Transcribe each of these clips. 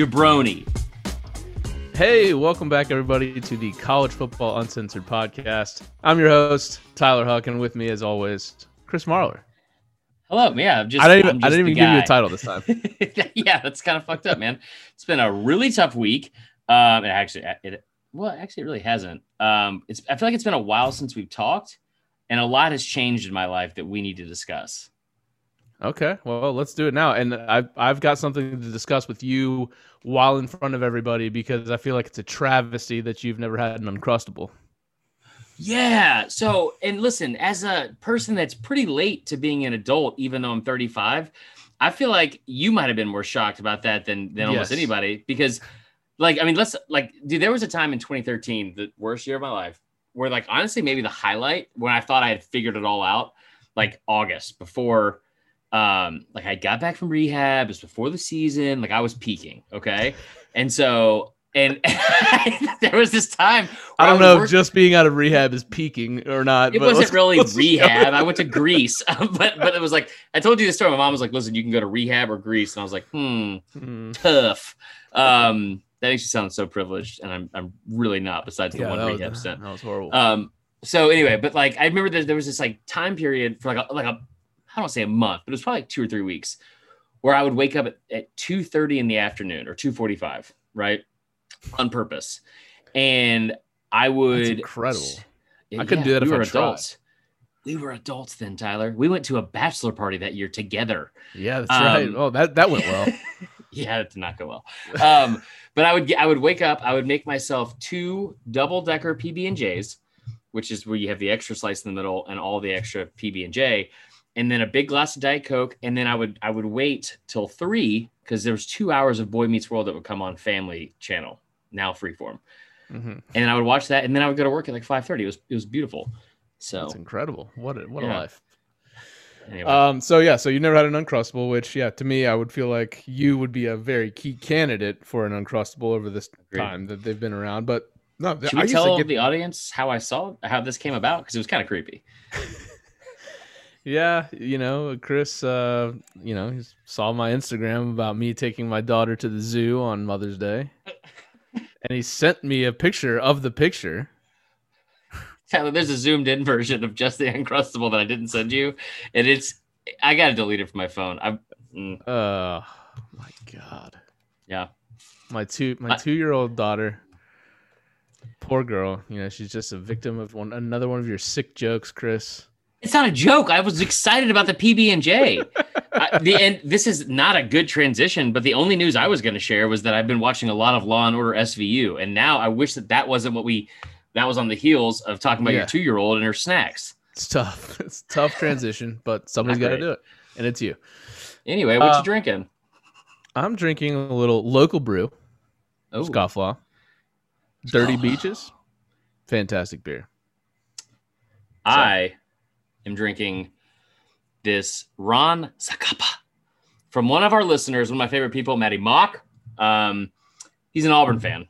jabroni. Hey, welcome back, everybody, to the College Football Uncensored podcast. I'm your host, Tyler Huck, and with me, as always, Chris Marler. Hello, yeah. I'm just, I didn't even, I didn't even give you a title this time. yeah, that's kind of fucked up, man. It's been a really tough week. Um, it actually, it well, actually, it really hasn't. Um, it's I feel like it's been a while since we've talked, and a lot has changed in my life that we need to discuss. Okay, well, let's do it now. And I've I've got something to discuss with you while in front of everybody because I feel like it's a travesty that you've never had an uncrustable. Yeah. So, and listen, as a person that's pretty late to being an adult, even though I'm 35, I feel like you might have been more shocked about that than than almost Yes. anybody because, like, I mean, let's like, dude, there was a time in 2013, the worst year of my life, where like honestly, maybe the highlight when I thought I had figured it all out, like August before. Um, like I got back from rehab, it was before the season, like I was peaking, okay, and so and there was this time I don't was know working- if just being out of rehab is peaking or not. it wasn't really let's just go. rehab. I went to Greece, but but it was like I told you the story. My mom was like, "Listen, you can go to rehab or Greece," and I was like, "Hmm, Hmm. tough." Um, that makes you sound so privileged, and I'm I'm really not. Besides the Yeah, one that rehab was, stint. that was horrible. Um, so anyway, but like I remember there, there was this like time period for like a, like a I don't say a month, but it was probably like two or three weeks where I would wake up at, at two thirty in the afternoon or two forty five, right, on purpose, and I would incredible. Yeah, I couldn't do that we if I were tried. adults. We were adults then, Tyler. We went to a bachelor party that year together. yeah, that's um, right. Oh, that that went well. yeah, it did not go well. Um, but I would get, I would wake up. I would make myself two double decker PB and J's, which is where you have the extra slice in the middle and all the extra PB and J, and then a big glass of Diet Coke. And then I would I would wait till three because there was two hours of Boy Meets World that would come on Family Channel now Freeform, Mhm. and I would watch that, and then I would go to work at like five thirty. It was it was beautiful. So That's incredible. What a, what a life. anyway. Um. So yeah. So you never had an uncrustable, which yeah, to me, I would feel like you would be a very key candidate for an uncrustable over this Agreed. time that they've been around. But no, Should I we tell get the audience how I saw how this came about? Because it was kind of creepy. Yeah, you know, Chris, uh, you know, he saw my Instagram about me taking my daughter to the zoo on Mother's Day. and he sent me a picture of the picture. Tyler, there's a zoomed in version of just the Uncrustable that I didn't send you, and it's I gotta delete it from my phone. I mm, Uh my god. yeah. My two my 2-year-old daughter. Poor girl, you know, she's just a victim of one another one of your sick jokes, Chris. It's not a joke. I was excited about the PB and J. The and this is not a good transition, but the only news I was going to share was that I've been watching a lot of Law and Order SVU, and now I wish that that wasn't what we that was on the heels of talking about Yeah. your two year old and her snacks. It's tough. It's a tough transition, but somebody's got to do it. And it's you. Anyway, what Uh, you drinking? I'm drinking a little local brew. Oh, Scofflaw. Dirty Scofflaw. Beaches. Fantastic beer. I am drinking this Ron Zacapa from one of our listeners, one of my favorite people, Matty Mock. Um, he's an Auburn fan.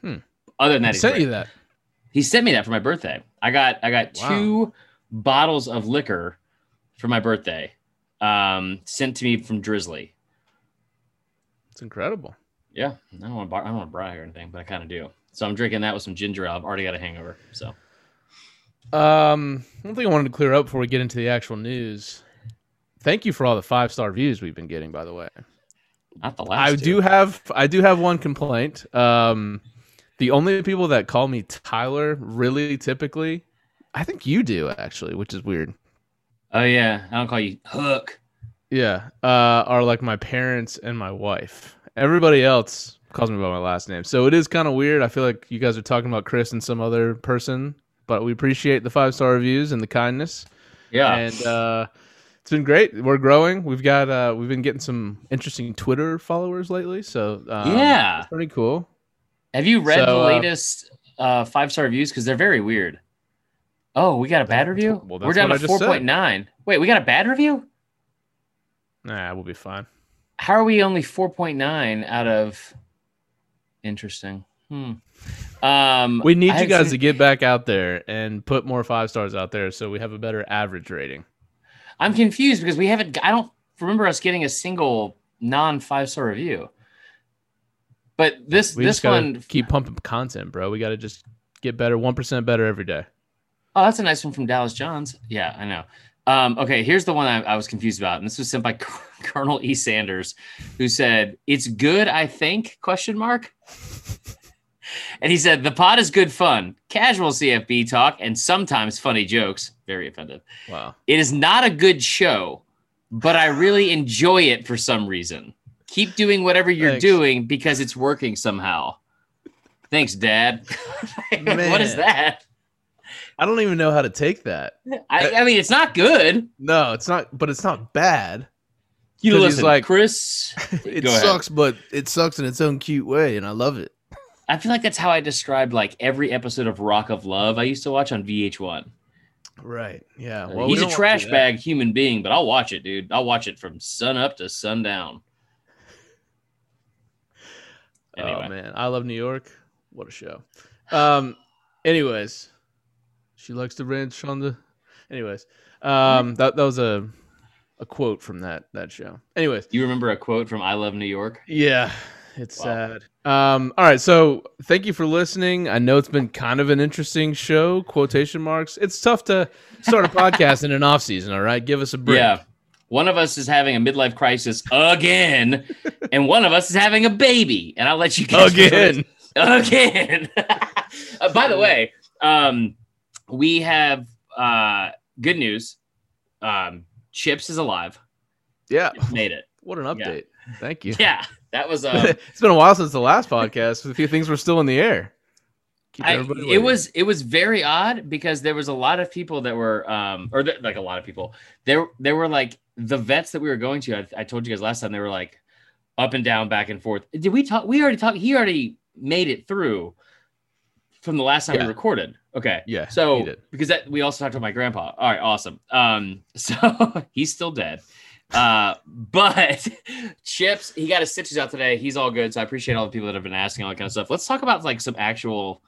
Hmm. Other than that, he's sent great. you that. he sent me that for my birthday. I got I got Wow. two bottles of liquor for my birthday, um, sent to me from Drizzly. It's incredible. Yeah, I don't want to I don't want to brag or anything, but I kind of do. So I'm drinking that with some ginger ale. I've already got a hangover. So Um, one thing I wanted to clear up before we get into the actual news. Thank you for all the five star views we've been getting, by the way. not the last. I two. do have I do have one complaint. Um, the only people that call me Tyler really typically, I think you do actually, which is weird. Oh yeah, I don't call you Hook. Yeah, uh, are like my parents and my wife. Everybody else calls me by my last name, so it is kind of weird. I feel like you guys are talking about Chris and some other person, but we appreciate the five star reviews and the kindness. Yeah. and uh, it's been great. We're growing. We've got uh, we've been getting some interesting Twitter followers lately, so um, Yeah. it's pretty cool. Have you read So, the uh, latest uh, five star reviews? Because they're very weird. Oh, we got a bad review. Well, We're down to four point nine. Wait, we got a bad review. Nah, we'll be fine. How are we only four point nine out of? Interesting. Hmm. Um, We need I you guys to get back out there and put more five stars out there, so we have a better average rating. I'm confused because we haven't. I don't remember us getting a single non five star review. But this We this one, keep pumping content, bro. We got to just get better, one percent better every day. oh, that's a nice one from Dallas Johns. Yeah, I know. Um, okay, here's the one I, I was confused about, and this was sent by Colonel E. Sanders, who said, "It's good, I think?" Question mark. And he said, "The pod is good fun, casual CFB talk, and sometimes funny jokes." Very offended. Wow. It is not a good show, but I really enjoy it for some reason. Keep doing whatever you're Thanks. doing because it's working somehow. Thanks, Dad. what is that? I don't even know how to take that. I, I mean, it's not good. No, it's not. But it's not bad. You listen, like- Chris. It sucks, but it sucks in its own cute way, and I love it. I feel like that's how I described like every episode of Rock of Love I used to watch on VH1. Right. Yeah. He's Well, we a trash bag human being, but I'll watch it, dude. I'll watch it from sun up to sundown. Anyway. Oh man, I love New York. What a show. Um. Anyways, she likes to ranch on the. Anyways, um, that that was a a quote from that that show. Anyways, You remember a quote from I Love New York? yeah, it's Wow. sad. Um. All right, so thank you for listening. I know it's been kind of an interesting show. Quotation marks. It's tough to start a podcast in an off season. All right, give us a break. Yeah. One of us is having a midlife crisis again, and one of us is having a baby. And I'll let you guys Again. again. Uh, by the way, um, we have uh, good news. Um, Chips is alive. Yeah. Made it. What an update. Thank you. Yeah, that was. Um, it's been a while since the last podcast. A few things were still in the air. I, it was it was very odd because there was a lot of people that were um or th- like a lot of people there there were like the vets that we were going to I, I told you guys last time they were like up and down back and forth did we talk we already talked he already made it through from the last time Yeah. we recorded okay Yeah, so because that we also talked to my grandpa all right awesome um so he's still dead uh but chips he got his stitches out today he's all good so i appreciate all the people that have been asking all that kind of stuff let's talk about like some actual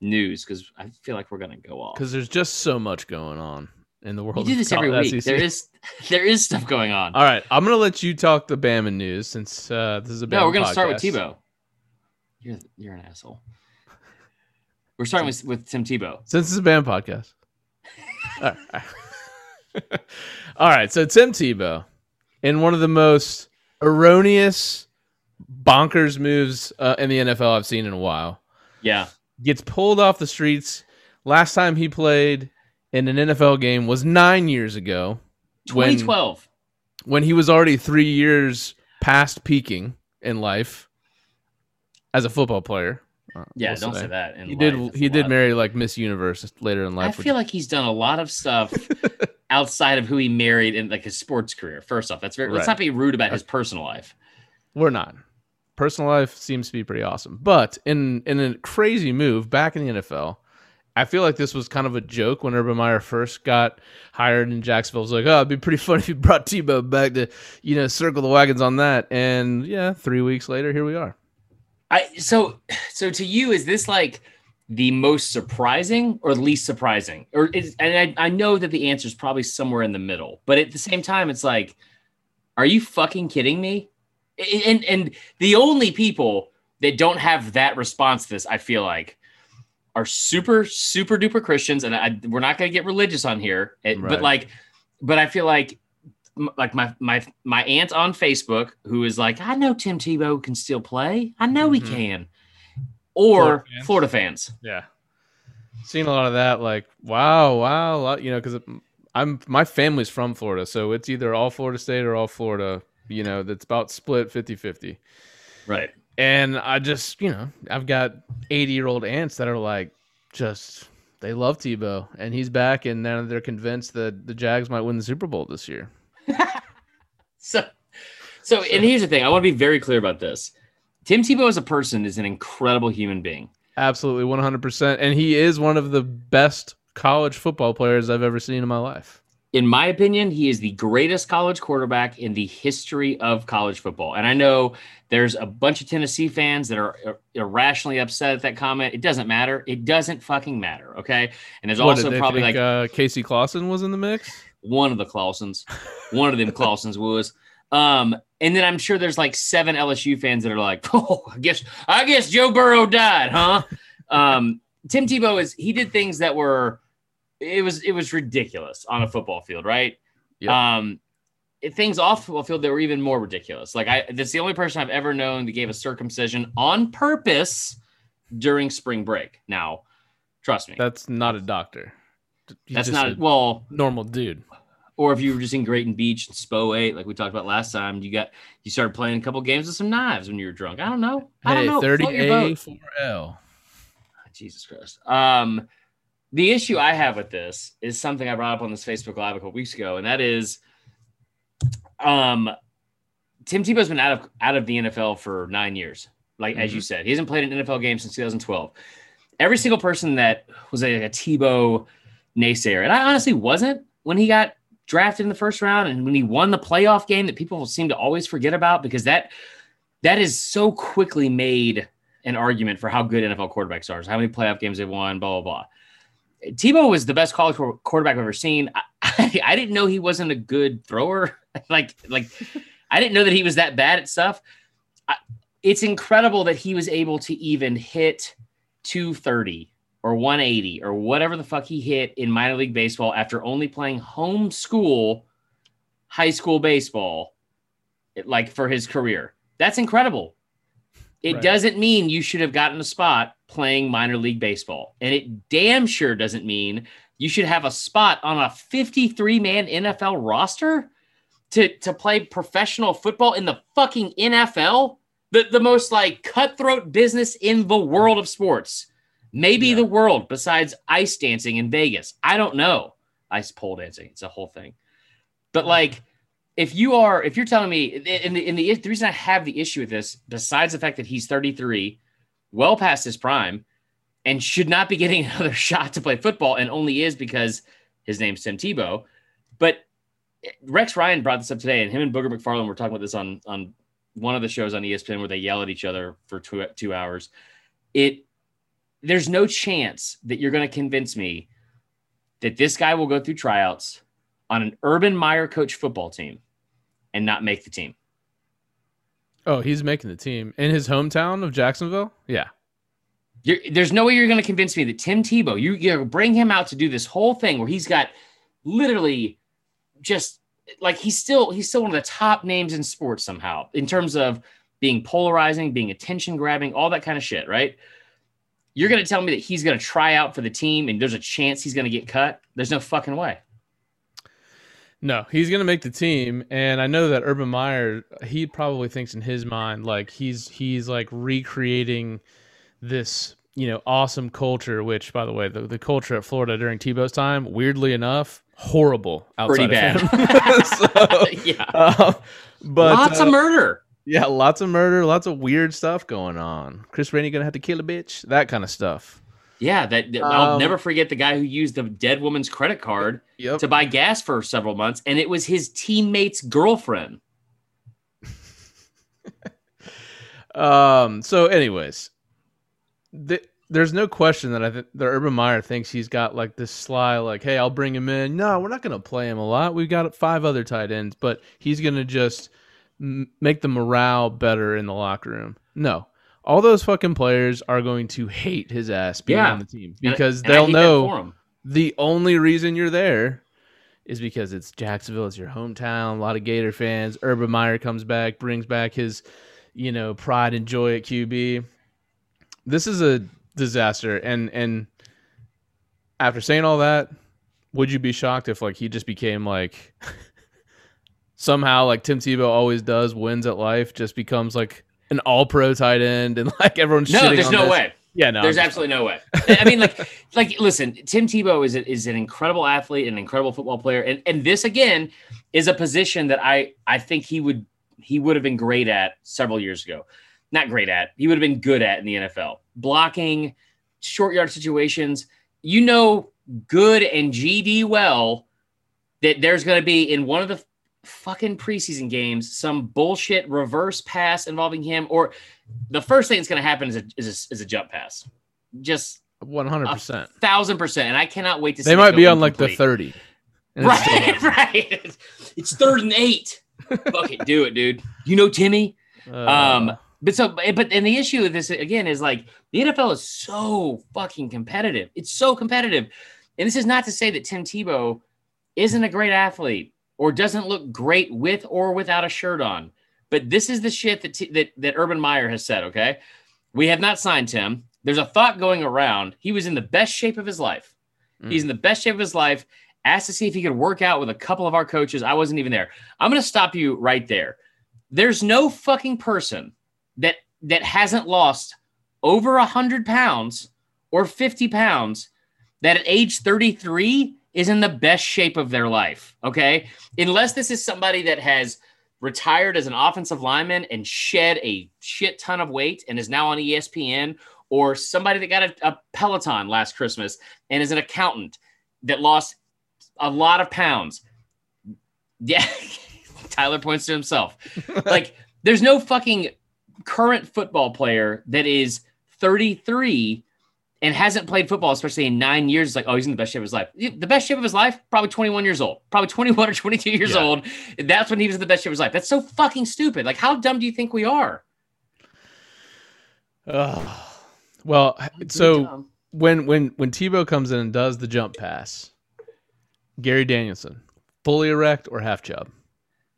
news because i feel like we're gonna go off because there's just so much going on in the world. we do this every week SEC. there is there is stuff going on All right, I'm gonna let you talk the Bama news since uh, this is a Bama no we're gonna start with podcast. Tebow you're you're an asshole we're starting with, with tim tebow Since it's a Bama podcast. All right. All right, so Tim Tebow, in one of the most erroneous, bonkers moves uh, in the NFL I've seen in a while, yeah gets pulled off the streets. Last time he played in an NFL game was nine years ago. 2012 when he was already three years past peaking in life as a football player. uh, yeah we'll don't say that in He life. did. That's He did marry like Miss Universe later in life. I feel like he's done a lot of stuff outside of who he married in like his sports career. First off, that's very let's not be rude about his personal life. we're not. Personal life seems to be pretty awesome, but in in a crazy move back in the NFL, I feel like this was kind of a joke when Urban Meyer first got hired in Jacksonville. It was like, oh, it'd be pretty funny if you brought Tebow back to, you know, circle the wagons on that. And yeah, three weeks later, here we are. I so so to you is this like the most surprising or least surprising? Or is and I, I know that the answer is probably somewhere in the middle, but at the same time, it's like, are you fucking kidding me? And and the only people that don't have that response to this, I feel like, are super super duper Christians, and I, we're not going to get religious on here, it- Right. but like, but I feel like. Like my my my aunt on Facebook, who is like, I know Tim Tebow can still play. I know he Mhm. can. Or Florida Florida fans. fans. Yeah. Seen a lot of that, like, wow, wow, a lot- you know, because I'm my family's from Florida, so it's either all Florida State or all Florida, you know, that's about split 50 50. Right. And I just, you know, I've got 80 year old aunts that are like, just, they love Tebow, and he's back, and now they're convinced that the Jags might win the Super Bowl this year. So, so, and here's the thing. I want to be very clear about this. Tim Tebow as a person is an incredible human being. Absolutely, 100%. And he is one of the best college football players I've ever seen in my life. In my opinion, he is the greatest college quarterback in the history of college football. And I know there's a bunch of Tennessee fans that are irrationally upset at that comment. It doesn't matter. It doesn't fucking matter. Okay. And there's What, also probably think, like uh, Casey Clausen was in the mix. one of the Clausens, one of them Clausens was. Um, And then I'm sure there's like seven LSU fans that are like, "Oh, I guess I guess Joe Burrow died, huh?" um, Tim Tebow is he did things that were it was it was ridiculous on a football field, right? Yep. Um, it- things off football field that were even more ridiculous. Like I, that's the only person I've ever known that gave a circumcision on purpose during spring break. Now, trust me, That's not a doctor. He's that's not a well. normal dude. Or if you were just in Grayton Beach and Spo eight, like we talked about last time, you got you started playing a couple games with some knives when you were drunk. I don't know. I don't Hey, know. thirty A four L. Jesus Christ. Um, the issue I have with this is something I brought up on this Facebook Live a couple weeks ago, and that is, um, Tim Tebow's been out of out of the NFL for nine years. Like as you said, he hasn't played an NFL game since 2012. Every single person that was a, a Tebow naysayer, and I honestly wasn't when he got drafted in the first round and when he won the playoff game that people seem to always forget about because that that is so quickly made an argument for how good NFL quarterbacks are, how many playoff games they've won, blah blah blah. Tebow was the best college quarterback I've ever seen. I, I, I didn't know he wasn't a good thrower. like like I didn't know that he was that bad at stuff. I, it's incredible that he was able to even hit 230 or 180 or whatever the fuck he hit in minor league baseball after only playing home school high school baseball like for his career. That's incredible. It Right. doesn't mean you should have gotten a spot playing minor league baseball. And it damn sure doesn't mean you should have a spot on a 53 man NFL roster to, to play professional football in the fucking NFL. The, the most like cutthroat business in the world of sports. Maybe Yeah. the world besides ice dancing in Vegas. I don't know. Ice pole dancing. It's a whole thing. But like, if you are, if you're telling me, and the, and the, the reason I have the issue with this, besides the fact that he's 33, well past his prime, and should not be getting another shot to play football, and only is because his name's Tim Tebow. But eh, Rex Ryan brought this up today, and him and Booger McFarland were talking about this on on one of the shows on ESPN where they yell at each other for two two hours. It there's no chance that you're going to convince me that this guy will go through tryouts on an Urban Meyer coach football team and not make the team. Oh, he's making the team in his hometown of Jacksonville. Yeah, You're, there's no way you're going to convince me that Tim Tebow, you, you bring him out to do this whole thing where he's got literally just like he's still he's still one of the top names in sports somehow in terms of being polarizing, being attention grabbing, all that kind of shit, right? You're going to tell me that he's going to try out for the team and there's a chance he's going to get cut? There's no fucking way. no, he's gonna make the team, and I know that Urban Meyer, he probably thinks in his mind like he's he's like recreating this you know awesome culture. Which, by the way, the, the culture at Florida during Tebow's time, weirdly enough, horrible outside Pretty of bad. him. so, yeah. uh, but Lots uh, of murder. Yeah, lots of murder, lots of weird stuff going on. Chris Rainey gonna have to kill a bitch, that kind of stuff. Yeah, that that- I'll Um, never forget the guy who used the dead woman's credit card Yep. to buy gas for several months, and it was his teammate's girlfriend. Um. So, anyways, th- there's no question that I think that Urban Meyer thinks he's got like this sly, like, hey, I'll bring him in. No, we're not gonna play him a lot. We've got five other tight ends, but he's gonna just m- make the morale better in the locker room. No. All those fucking players are going to hate his ass being Yeah. on the team because and they'll that know the only reason you're there is because it's Jacksonville, it's your hometown, a lot of Gator fans. Urban Meyer comes back, brings back his, you know, pride and joy at QB. This is a disaster. And and after saying all that, would you be shocked if like he just became like somehow like Tim Tebow always does, wins at life, just becomes like an all pro tight end and like everyone's No, shitting there's no this? way. Yeah, no. There's absolutely no way. I mean, like, like, listen, Tim Tebow is a, is an incredible athlete, an incredible football player, and and this again is a position that I I think he would he would have been great at several years ago. Not great at, he would have been good at in the NFL. Blocking, short yard situations. You know, good and GD well that there's going to be in one of the fucking preseason games some bullshit reverse pass involving him, or the first thing that's going to happen is a, is a is a jump pass. Just One hundred percent. thousand percent, and I cannot wait to. see They might be on like the thirty. And it's Right, right. It's third and eight. Fuck it, do it, dude. You know Timmy. Uh, Um, but so, but and the issue with this again is like the NFL is so fucking competitive. It's so competitive, and this is not to say that Tim Tebow isn't a great athlete or doesn't look great with or without a shirt on. But this is the shit that T- that that Urban Meyer has said. Okay, we have not signed Tim. There's a thought going around. He was in the best shape of his life. Mm. He's in the best shape of his life. Asked to see if he could work out with a couple of our coaches. I wasn't even there. I'm going to stop you right there. There's no fucking person that that hasn't lost over a hundred pounds or 50 pounds that at age 33 is in the best shape of their life. Okay. Unless this is somebody that has retired as an offensive lineman and shed a shit ton of weight and is now on ESPN, or somebody that got a, a Peloton last Christmas and is an accountant that lost a lot of pounds. Yeah. Tyler points to himself. like, there's no fucking current football player that is 33 and hasn't played football, especially in nine years. It's like, oh, he's in the best shape of his life. The best shape of his life, probably 21 years old, probably 21 or 22 years Yeah. old. That's when he was in the best shape of his life. That's so fucking stupid. Like, how dumb do you think we are? ugh. well, so when when when Tebow comes in and does the jump pass, Gary Danielson, fully erect or half chub?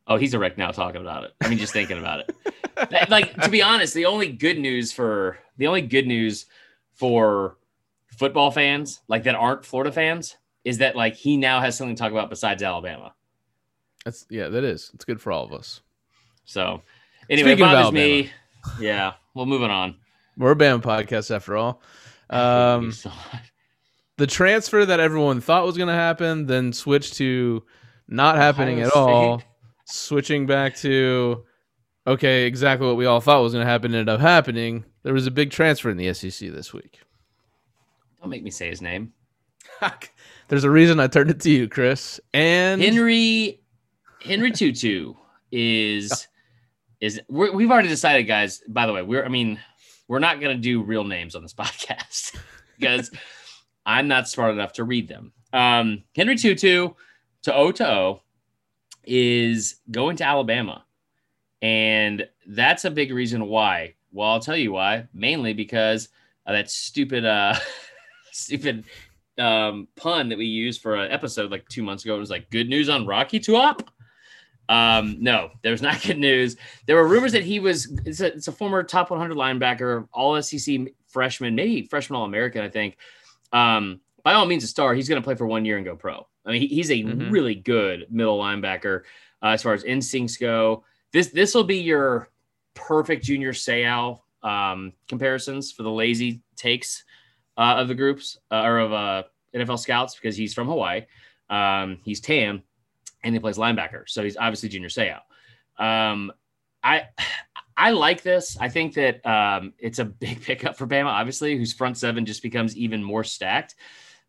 Oh, he's erect now talking about it. I mean, just thinking about it. That- like to be honest, the only good news for the only good news for football fans like that aren't Florida fans is that like he now has something to talk about besides Alabama. That's yeah, that is. It's good for all of us. So anyway, Speaking it bothers me. Yeah, well, moving on. We're a Bama podcast after all. Um, the transfer that everyone thought was going to happen then switched to not happening Ohio at all, switching back to okay, exactly what we all thought was going to happen ended up happening. There was a big transfer in the SEC this week. Don't make me say his name. There's a reason I turned it to you, Chris. And Henry Henry Tutu is is we're, we've already decided, guys. By the way, we're I mean we're not going to do real names on this podcast because I'm not smart enough to read them. Um, Henry Tutu to O to O is going to Alabama, and that's a big reason why. Well, I'll tell you why. Mainly because of that stupid, uh, stupid um, pun that we used for an episode like two months ago. It was like good news on Rocky Tuop. Um, no, there's not good news. There were rumors that he was it's a, it's a former top 100 linebacker, all SEC freshman, maybe freshman All American, I think. Um, by all means, a star. He's going to play for one year and go pro. I mean, he, he's a Mhm. really good middle linebacker uh, as far as instincts go. This this will be your perfect junior Seau um, comparisons for the lazy takes uh, of the groups uh, or of uh, NFL scouts because he's from Hawaii. Um, he's tan and he plays linebacker, so he's obviously junior Seau. Um, I I like this. I think that um, it's a big pickup for Bama, obviously, whose front seven just becomes even more stacked.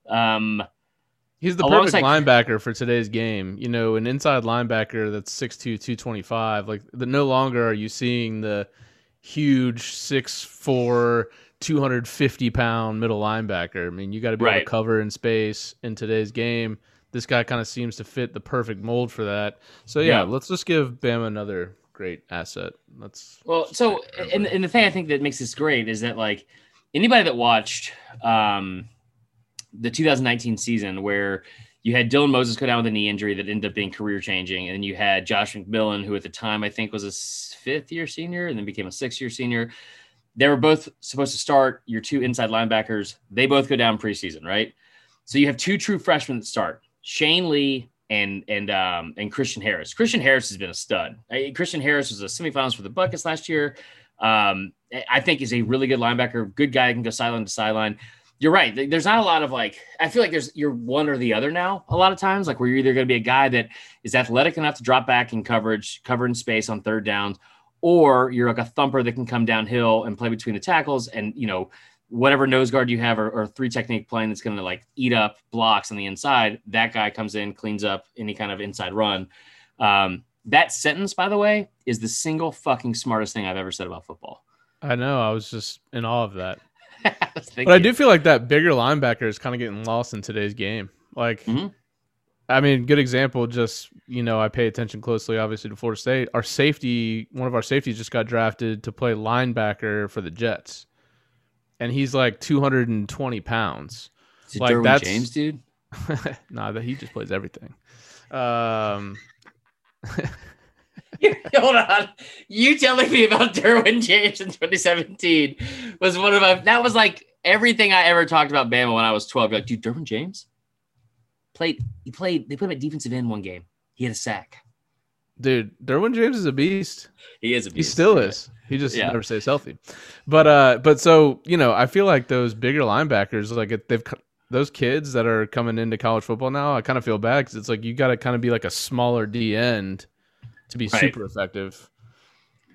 Um, he's the alongside- perfect linebacker for today's game. You know, an inside linebacker that's 6'2", 225. Like the, no longer are you seeing the huge 6'4", 250 pound middle linebacker. I mean, you got to be able to cover in space in today's game. This guy kind of seems to fit the perfect mold for that. So yeah, Yeah. let's just give Bama another great asset. That's Well, so and, and the thing I think that makes this great is that like anybody that watched um, the 2019 season where you had Dylan Moses go down with a knee injury that ended up being career changing, and then you had Josh McMillon, who at the time I think was a fifth year senior and then became a six year senior. They were both supposed to start your two inside linebackers. They both go down preseason, right? So you have two true freshmen that start: Shane Lee and and um, and Christian Harris. Christian Harris has been a stud. Christian Harris was a semifinalist for the Butkus last year. Um, I think is a really good linebacker, good guy can go sideline to sideline. You're right. There's not a lot of like. I feel like there's you're one or the other now. A lot of times, like where you're either going to be a guy that is athletic enough to drop back in coverage, cover in space on third downs, or you're like a thumper that can come downhill and play between the tackles and you know whatever nose guard you have or, or three technique playing that's going to like eat up blocks on the inside that guy comes in cleans up any kind of inside run um, that sentence by the way is the single fucking smartest thing i've ever said about football I know. I was just in awe of that. But I do feel like that bigger linebacker is kind of getting lost in today's game. Like Mhm. I mean, good example. Just you know, I pay attention closely, obviously, to Florida State. Our safety, one of our safeties, just got drafted to play linebacker for the Jets, and he's like 220 pounds. Is it Like, Derwin that's- James, dude? nah, that he just plays everything. Um, Hold on. You telling me about Derwin James in 2017 was one of my that was like everything I ever talked about Bama when I was 12. You're like, dude, Derwin James played he played they put him at defensive end one game. He had a sack. dude, Derwin James is a beast. He is a beast. He still is. He just Yeah. never stays healthy. But uh, but so you know, I feel like those bigger linebackers, like if they've those kids that are coming into college football now, I kind of feel bad because it's like you got to kind of be like a smaller D end to be Right. super effective.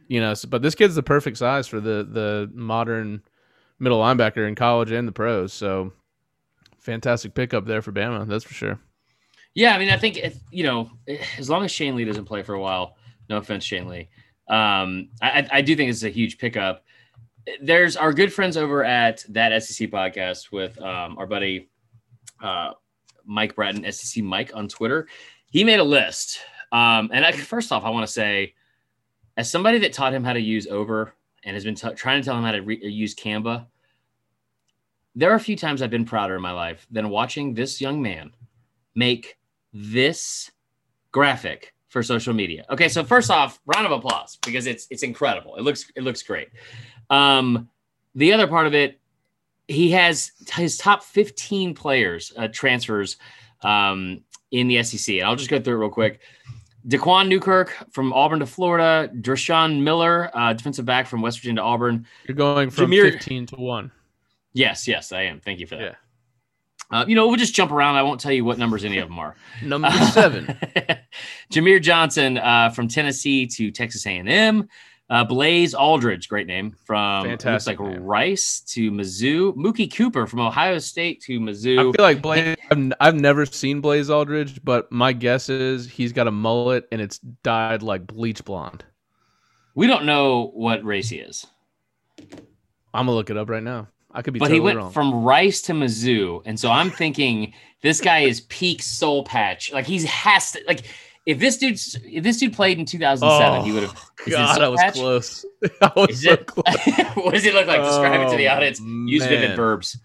You know, so, but this kid's the perfect size for the the modern middle linebacker in college and the pros. So fantastic pickup there for Bama, that's for sure. Yeah, I mean, I think if, you know, as long as Shane Lee doesn't play for a while, no offense, Shane Lee, um, I, I- I do think it's a huge pickup. There's our good friends over at that SEC podcast with um, our buddy uh, Mike Bratton, SEC Mike on Twitter. He made a list, um, and I, first off, I want to say, as somebody that taught him how to use Over and has been t- trying to tell him how to re- use Canva, there are a few times I've been prouder in my life than watching this young man make this graphic for social media. Okay, so first off, round of applause because it's it's incredible. It looks it looks great. Um, the other part of it, he has his top 15 players uh, transfers um, in the SEC, and I'll just go through it real quick. Daquan Newkirk from Auburn to Florida, Drashawn Miller, uh, defensive back from West Virginia to Auburn. You're going from Jameer- 15 to one. Yes, yes, I am. Thank you for that. Yeah. Uh, you know, we'll just jump around. I won't tell you what numbers any of them are. Number seven. Jameer Johnson uh, from Tennessee to Texas A&M. Uh, Blaze Alldredge, great name from looks Fantastic like name. Rice to Mizzou. Mookie Cooper from Ohio State to Mizzou. I feel like Blaze. I've, I've never seen Blaze Alldredge, but my guess is he's got a mullet and it's dyed like bleach blonde. we don't know what race he is, I'm gonna look it up right now. I could be but totally he went wrong. from Rice to Mizzou, and so I'm thinking this guy is peak soul patch. Like he's has to like. If this dude's if this dude played in 2007, he would have. God, I was patch? close. I was Is so it? close. what does he look like? Describe it to the Oh, audience. Use vivid verbs.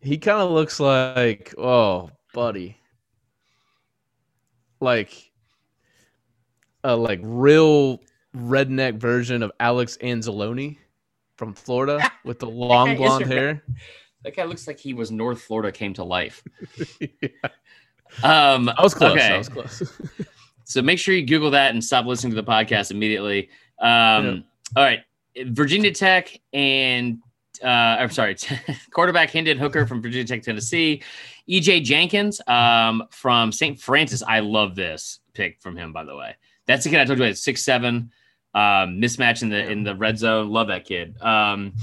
He kind of looks like, oh, buddy, like a like real redneck version of Alex Anzalone from Florida with the long blonde hair. That guy looks like he was North Florida came to life. Um, I was close. Okay. I was close. So make sure you Google that and stop listening to the podcast immediately. Um, Yeah. All right. Virginia Tech and, uh, I'm sorry, quarterback Hendon Hooker from Virginia Tech, Tennessee. EJ Jenkins um, from St. Francis. I love this pick from him, by the way. That's the kid I told you about, six seven, um, mismatch in the in the red zone. Love that kid. Um,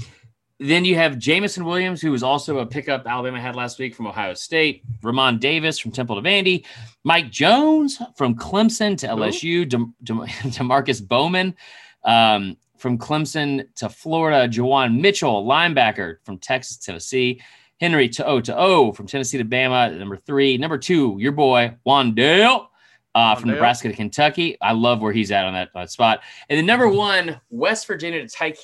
then you have Jameson Williams, who was also a pickup Alabama had last week from Ohio State. Re'Mahn Davis from Temple to Vandy. Mike Jones from Clemson to LSU. Dem- Dem- Demarcus Bowman um, from Clemson to Florida. Juwan Mitchell, linebacker from Texas to Tennessee. Henry To'o To'o from Tennessee to Bama. Number three. Number two, your boy, Wan'Dale. Uh, from Nebraska to Kentucky. I love where he's at on that, that spot. And then number one, West Virginia to Tyke,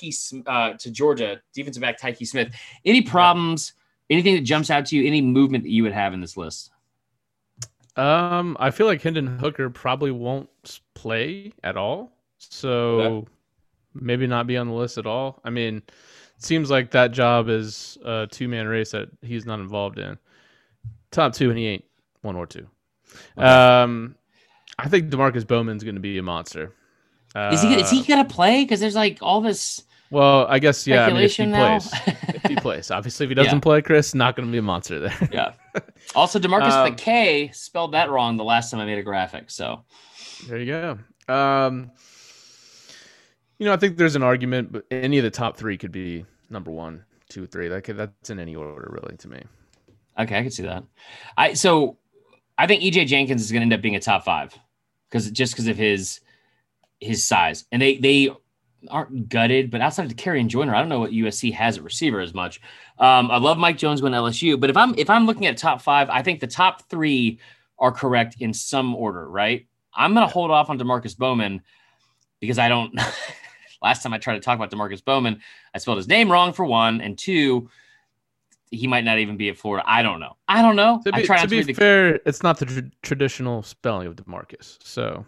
uh, to Georgia, defensive back Tykee Smith. Any problems? Anything that jumps out to you? Any movement that you would have in this list? Um, I feel like Hendon Hooker probably won't play at all, so Okay. maybe not be on the list at all. I mean, it seems like that job is a two man race that he's not involved in. Top two, and he ain't one or two. Okay. Um, I think Demarcus Bowman's going to be a monster. Uh, Is he is he gonna play? Because there's like all this Well, I guess yeah. I mean, if he now. plays, if he plays, obviously, if he doesn't Yeah. play, Chris, not going to be a monster there. yeah. Also, Demarcus Um, a K spelled that wrong the last time I made a graphic. So There you go. Um, you know, I think there's an argument, but any of the top three could be number one, two, three. That could, that's in any order, really, to me. okay, I can see that. I so I think EJ Jenkins is gonna end up being a top five because just because of his his size and they they aren't gutted, but outside of Carry and Joyner, I don't know what USC has at receiver as much. Um, I love Mike Jones going to LSU, but if I'm if I'm looking at top five, I think the top three are correct in some order, right? I'm going to hold off on Demarcus Bowman because I don't. last time I tried to talk about Demarcus Bowman, I spelled his name wrong for one, and two, he might not even be at Florida. I don't know. I don't know. To be, I try to be to be the fair, it's not the tr- traditional spelling of Demarcus. So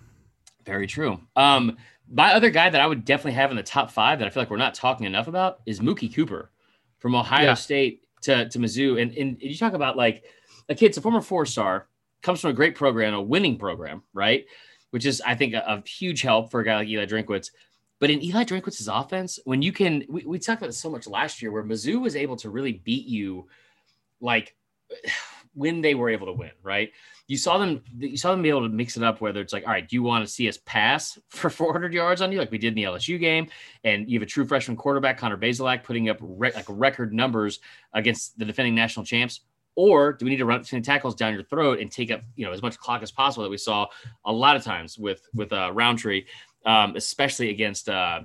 Very true. Um, my other guy that I would definitely have in the top five that I feel like we're not talking enough about is Mookie Cooper from Ohio Yeah. State to, to Mizzou. And, and you talk about like a kid's a former four star, comes from a great program, a winning program, right? Which is, I think, a, a huge help for a guy like Eli Drinkwitz. But in Eli Drinkwitz's offense, when you can, we, we talked about this so much last year where Mizzou was able to really beat you like when they were able to win, right? You saw them, you saw them be able to mix it up. Whether it's like, all right, do you want to see us pass for 400 yards on you, like we did in the LSU game, and you have a true freshman quarterback, Connor Bazelak, putting up re- like record numbers against the defending national champs, or do we need to run between tackles down your throat and take up you know as much clock as possible that we saw a lot of times with with uh, Rountree, um, especially against uh,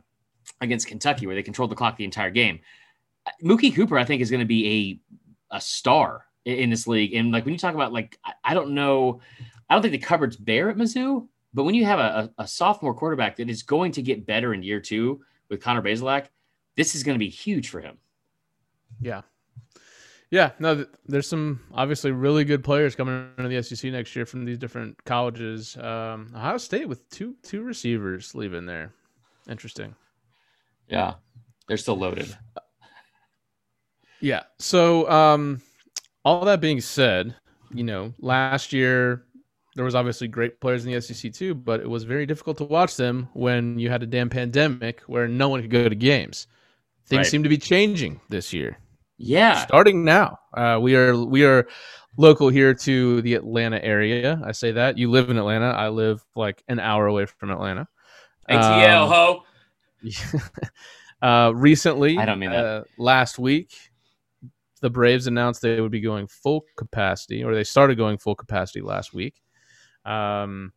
against Kentucky, where they controlled the clock the entire game. Mookie Cooper, I think, is going to be a a star in, in this league. And like when you talk about like, I, I don't know, I don't think the cupboard's bare at Mizzou, but when you have a, a, a sophomore quarterback that is going to get better in year two with Connor Bazelak, this is going to be huge for him. yeah, yeah. No, there's some obviously really good players coming into the SEC next year from these different colleges. Um, Ohio State with two two receivers leaving there. Interesting. Yeah, they're still loaded. Yeah. So, um, all that being said, you know, last year there was obviously great players in the SEC too, but it was very difficult to watch them when you had a damn pandemic where no one could go to games. Things Right. seem to be changing this year. Yeah, Starting now, uh, we are we are local here to the Atlanta area. I say that you live in Atlanta. I live like an hour away from Atlanta. ATL Um, ho. uh, recently, I don't mean that. Uh, last week, the Braves announced they would be going full capacity, or they started going full capacity last week. Um,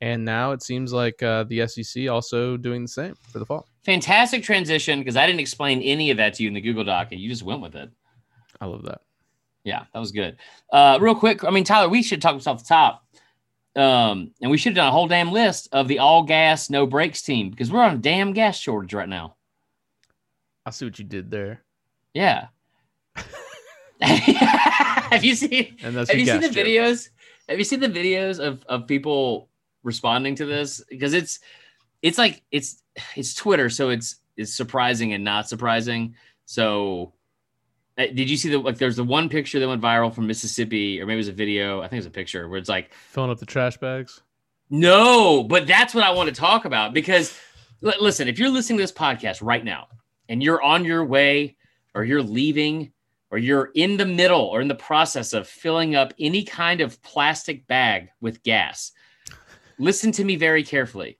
and now it seems like uh, the SEC also doing the same for the fall. Fantastic transition because I didn't explain any of that to you in the Google Doc, and you just went with it. I love that. Yeah, that was good. Uh, real quick, I mean, Tyler, we should talk this off the top. Um, and we should have done a whole damn list of the all gas, no brakes team because we're on a damn gas shortage right now. I see what you did there, Yeah. have you seen and that's have you seen the joke. videos? Have you seen the videos of, of people responding to this? Because it's it's like it's it's Twitter, so it's it's surprising and not surprising. So uh, did you see the like there's the one picture that went viral from Mississippi, or maybe it was a video, I think it was a picture where it's like, Filling up the trash bags. no, but that's what I want to talk about because li- listen, if you're listening to this podcast right now and you're on your way or you're leaving or you're in the middle or in the process of filling up any kind of plastic bag with gas, listen to me very carefully.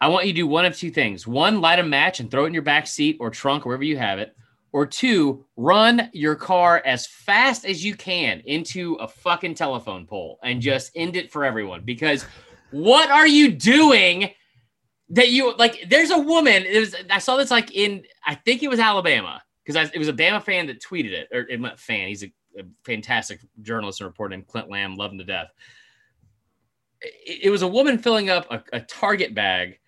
I want you to do one of two things. One, light a match and throw it in your back seat or trunk, wherever you have it. Or two, run your car as fast as you can into a fucking telephone pole and just end it for everyone. Because what are you doing that you like? There's a woman. It was, I saw this like in, I think it was Alabama because it was a Bama fan that tweeted it, or it fan. He's a, a fantastic journalist and reporter named Clint Lamb, love him to death. It, it was a woman filling up a, a Target bag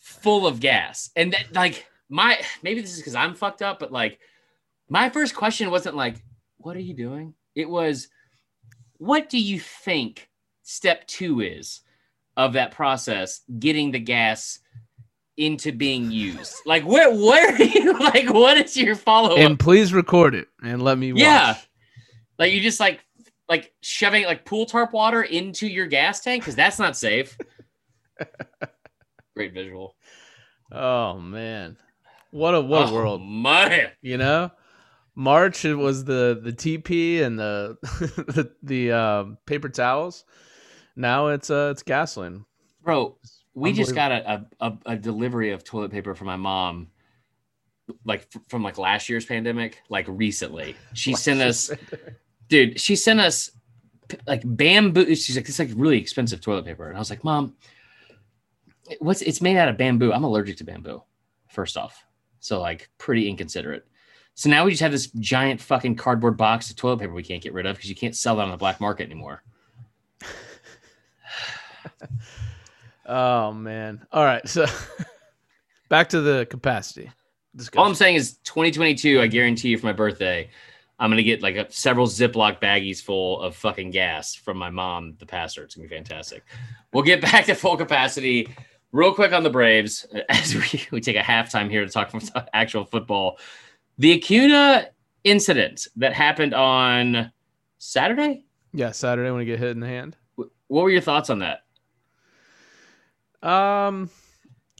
full of gas, and that like my maybe this is because I'm fucked up, but like my first question wasn't like, "What are you doing?" It was, "What do you think step two is of that process, getting the gas into being used? Like, where where are you? Like, what is your follow up? And please record it and let me watch. Yeah. Like you just like like shoving like pool tarp water into your gas tank because that's not safe. Great visual. Oh man. What a what a Oh, world. man. You know? March it was the the TP and the the, the um, paper towels. Now it's uh it's gasoline. Bro, we just got a, a, a, delivery of toilet paper for my mom, like from like last year's pandemic, like recently. She sent us, dude. She sent us like bamboo. She's like, it's like really expensive toilet paper, and I was like, Mom, what's it's made out of bamboo? I'm allergic to bamboo. First off, so like pretty inconsiderate. So now we just have this giant fucking cardboard box of toilet paper we can't get rid of because you can't sell that on the black market anymore. oh man. All right. So back to the capacity. All I'm saying is 2022, I guarantee you for my birthday, I'm gonna get like a, several Ziploc baggies full of fucking gas from my mom, the pastor. It's gonna be fantastic. We'll get back to full capacity real quick on the Braves as we, we take a halftime here to talk from actual football. The Acuna incident that happened on Saturday. Yeah, Saturday when he get hit in the hand. What were your thoughts on that? Um,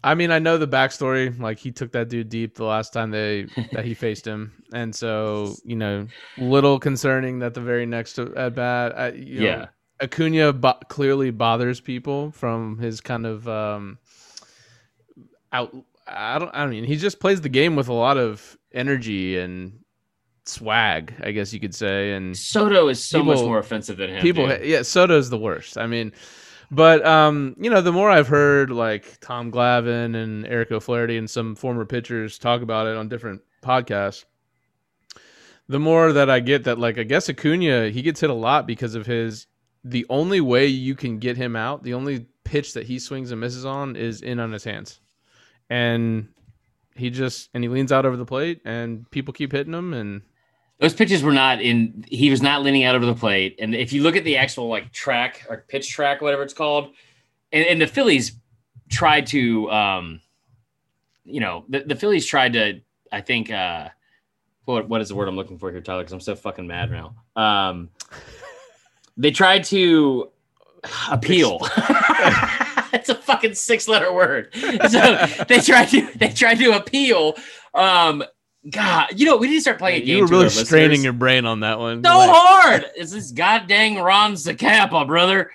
I mean, I know the backstory. Like he took that dude deep the last time they that he faced him, and so you know, little concerning that the very next at bat, I, yeah, know, Acuna bo- clearly bothers people from his kind of um out. I don't. I mean, he just plays the game with a lot of energy and swag, I guess you could say. And Soto is so people, much more offensive than him. People, dude. yeah, Soto's the worst. I mean, but um, you know, the more I've heard like Tom Glavine and Eric O'Flaherty and some former pitchers talk about it on different podcasts, the more that I get that like I guess Acuna he gets hit a lot because of his the only way you can get him out, the only pitch that he swings and misses on is in on his hands. And he just and he leans out over the plate and people keep hitting him and those pitches were not in. He was not leaning out over the plate. And if you look at the actual like track or pitch track, whatever it's called, and, and the Phillies tried to, um, you know, the, the Phillies tried to. I think. uh what what is the word I'm looking for here, Tyler? Because I'm so fucking mad now. Um, they tried to appeal. That's a fucking six letter word. So they tried to they tried to appeal um God, you know, we need to start playing a game. You were really straining listeners. your brain on that one. So like... hard. It's this god dang Ron Zacapa, brother.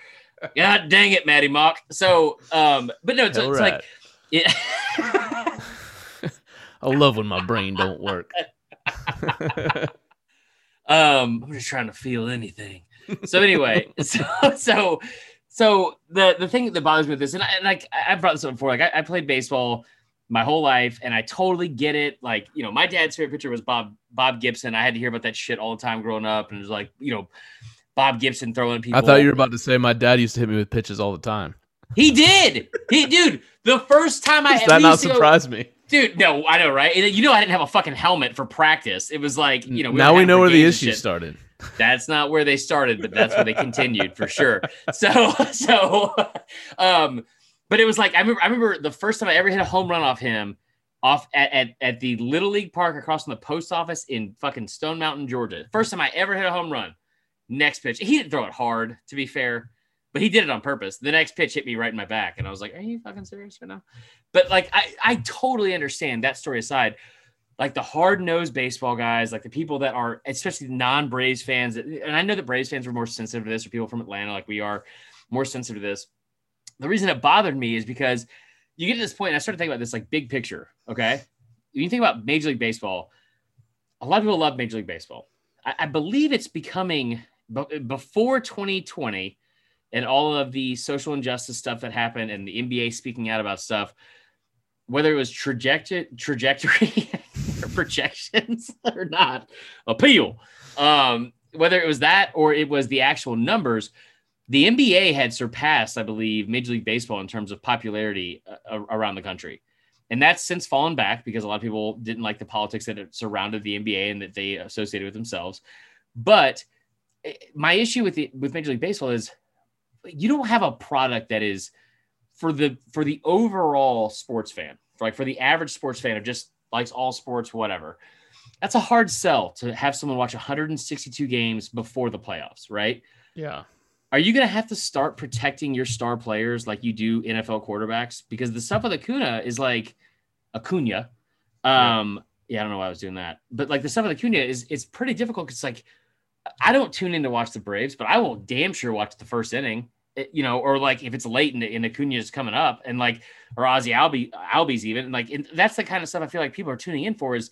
God dang it, Maddie Mock. So, um, but no, it's, it's right. like, yeah. I love when my brain don't work. um, I'm just trying to feel anything. So anyway, so so so the the thing that bothers me with this, and, I, and I've brought this up before, like I, I played baseball my whole life and I totally get it. Like, you know, my dad's favorite pitcher was Bob Bob Gibson. I had to hear about that shit all the time growing up and it was like, you know, Bob Gibson throwing people. I thought you were about to say my dad used to hit me with pitches all the time. He did. He dude, the first time I Does that not surprise me. Dude, no, I know, right? You know I didn't have a fucking helmet for practice. It was like, you know, we now we know where the issue started. That's not where they started, but that's where they continued for sure. So so um but it was like I remember I remember the first time I ever hit a home run off him off at, at, at the Little League Park across from the post office in fucking Stone Mountain, Georgia. First time I ever hit a home run. Next pitch. He didn't throw it hard, to be fair, but he did it on purpose. The next pitch hit me right in my back. And I was like, Are you fucking serious right now? But like I, I totally understand that story aside. Like the hard nosed baseball guys, like the people that are, especially non Braves fans, and I know that Braves fans were more sensitive to this, or people from Atlanta, like we are, more sensitive to this the reason it bothered me is because you get to this point, and I started thinking about this like big picture. Okay. When you think about Major League Baseball, a lot of people love Major League Baseball. I, I believe it's becoming before 2020 and all of the social injustice stuff that happened and the NBA speaking out about stuff, whether it was trajectory or projections or not, appeal. Um, whether it was that or it was the actual numbers, the NBA had surpassed, I believe, Major League Baseball in terms of popularity uh, around the country. And that's since fallen back because a lot of people didn't like the politics that surrounded the NBA and that they associated with themselves. But eh, my issue with the, with Major League Baseball is you don't have a product that is for the for the overall sports fan, like for the average sports fan who just likes all sports, whatever. That's a hard sell to have someone watch 162 games before the playoffs, right? Yeah are you going to have to start protecting your star players like you do NFL quarterbacks? Because the stuff with Acuna is like Acuna. Um, yeah. yeah, I don't know why I was doing that, but like the stuff with Acuna is it's pretty difficult. Cause like I don't tune in to watch the Braves, but I will damn sure watch the first inning. You know, or like if it's late and, and Acuna is coming up, and like or Ozzie Albi Albies even, and like and that's the kind of stuff I feel like people are tuning in for is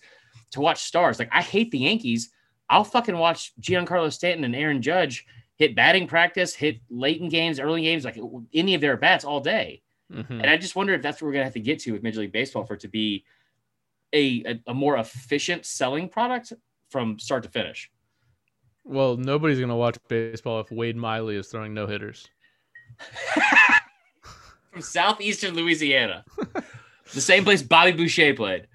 to watch stars. Like I hate the Yankees. I'll fucking watch Giancarlo Stanton and Aaron Judge hit batting practice, hit late in games, early games, like any of their bats all day. Mm-hmm. And I just wonder if that's what we're gonna have to get to with Major League Baseball for it to be a, a, a more efficient selling product from start to finish. Well, nobody's gonna watch baseball if Wade Miley is throwing no hitters. from southeastern Louisiana, the same place Bobby Boucher played.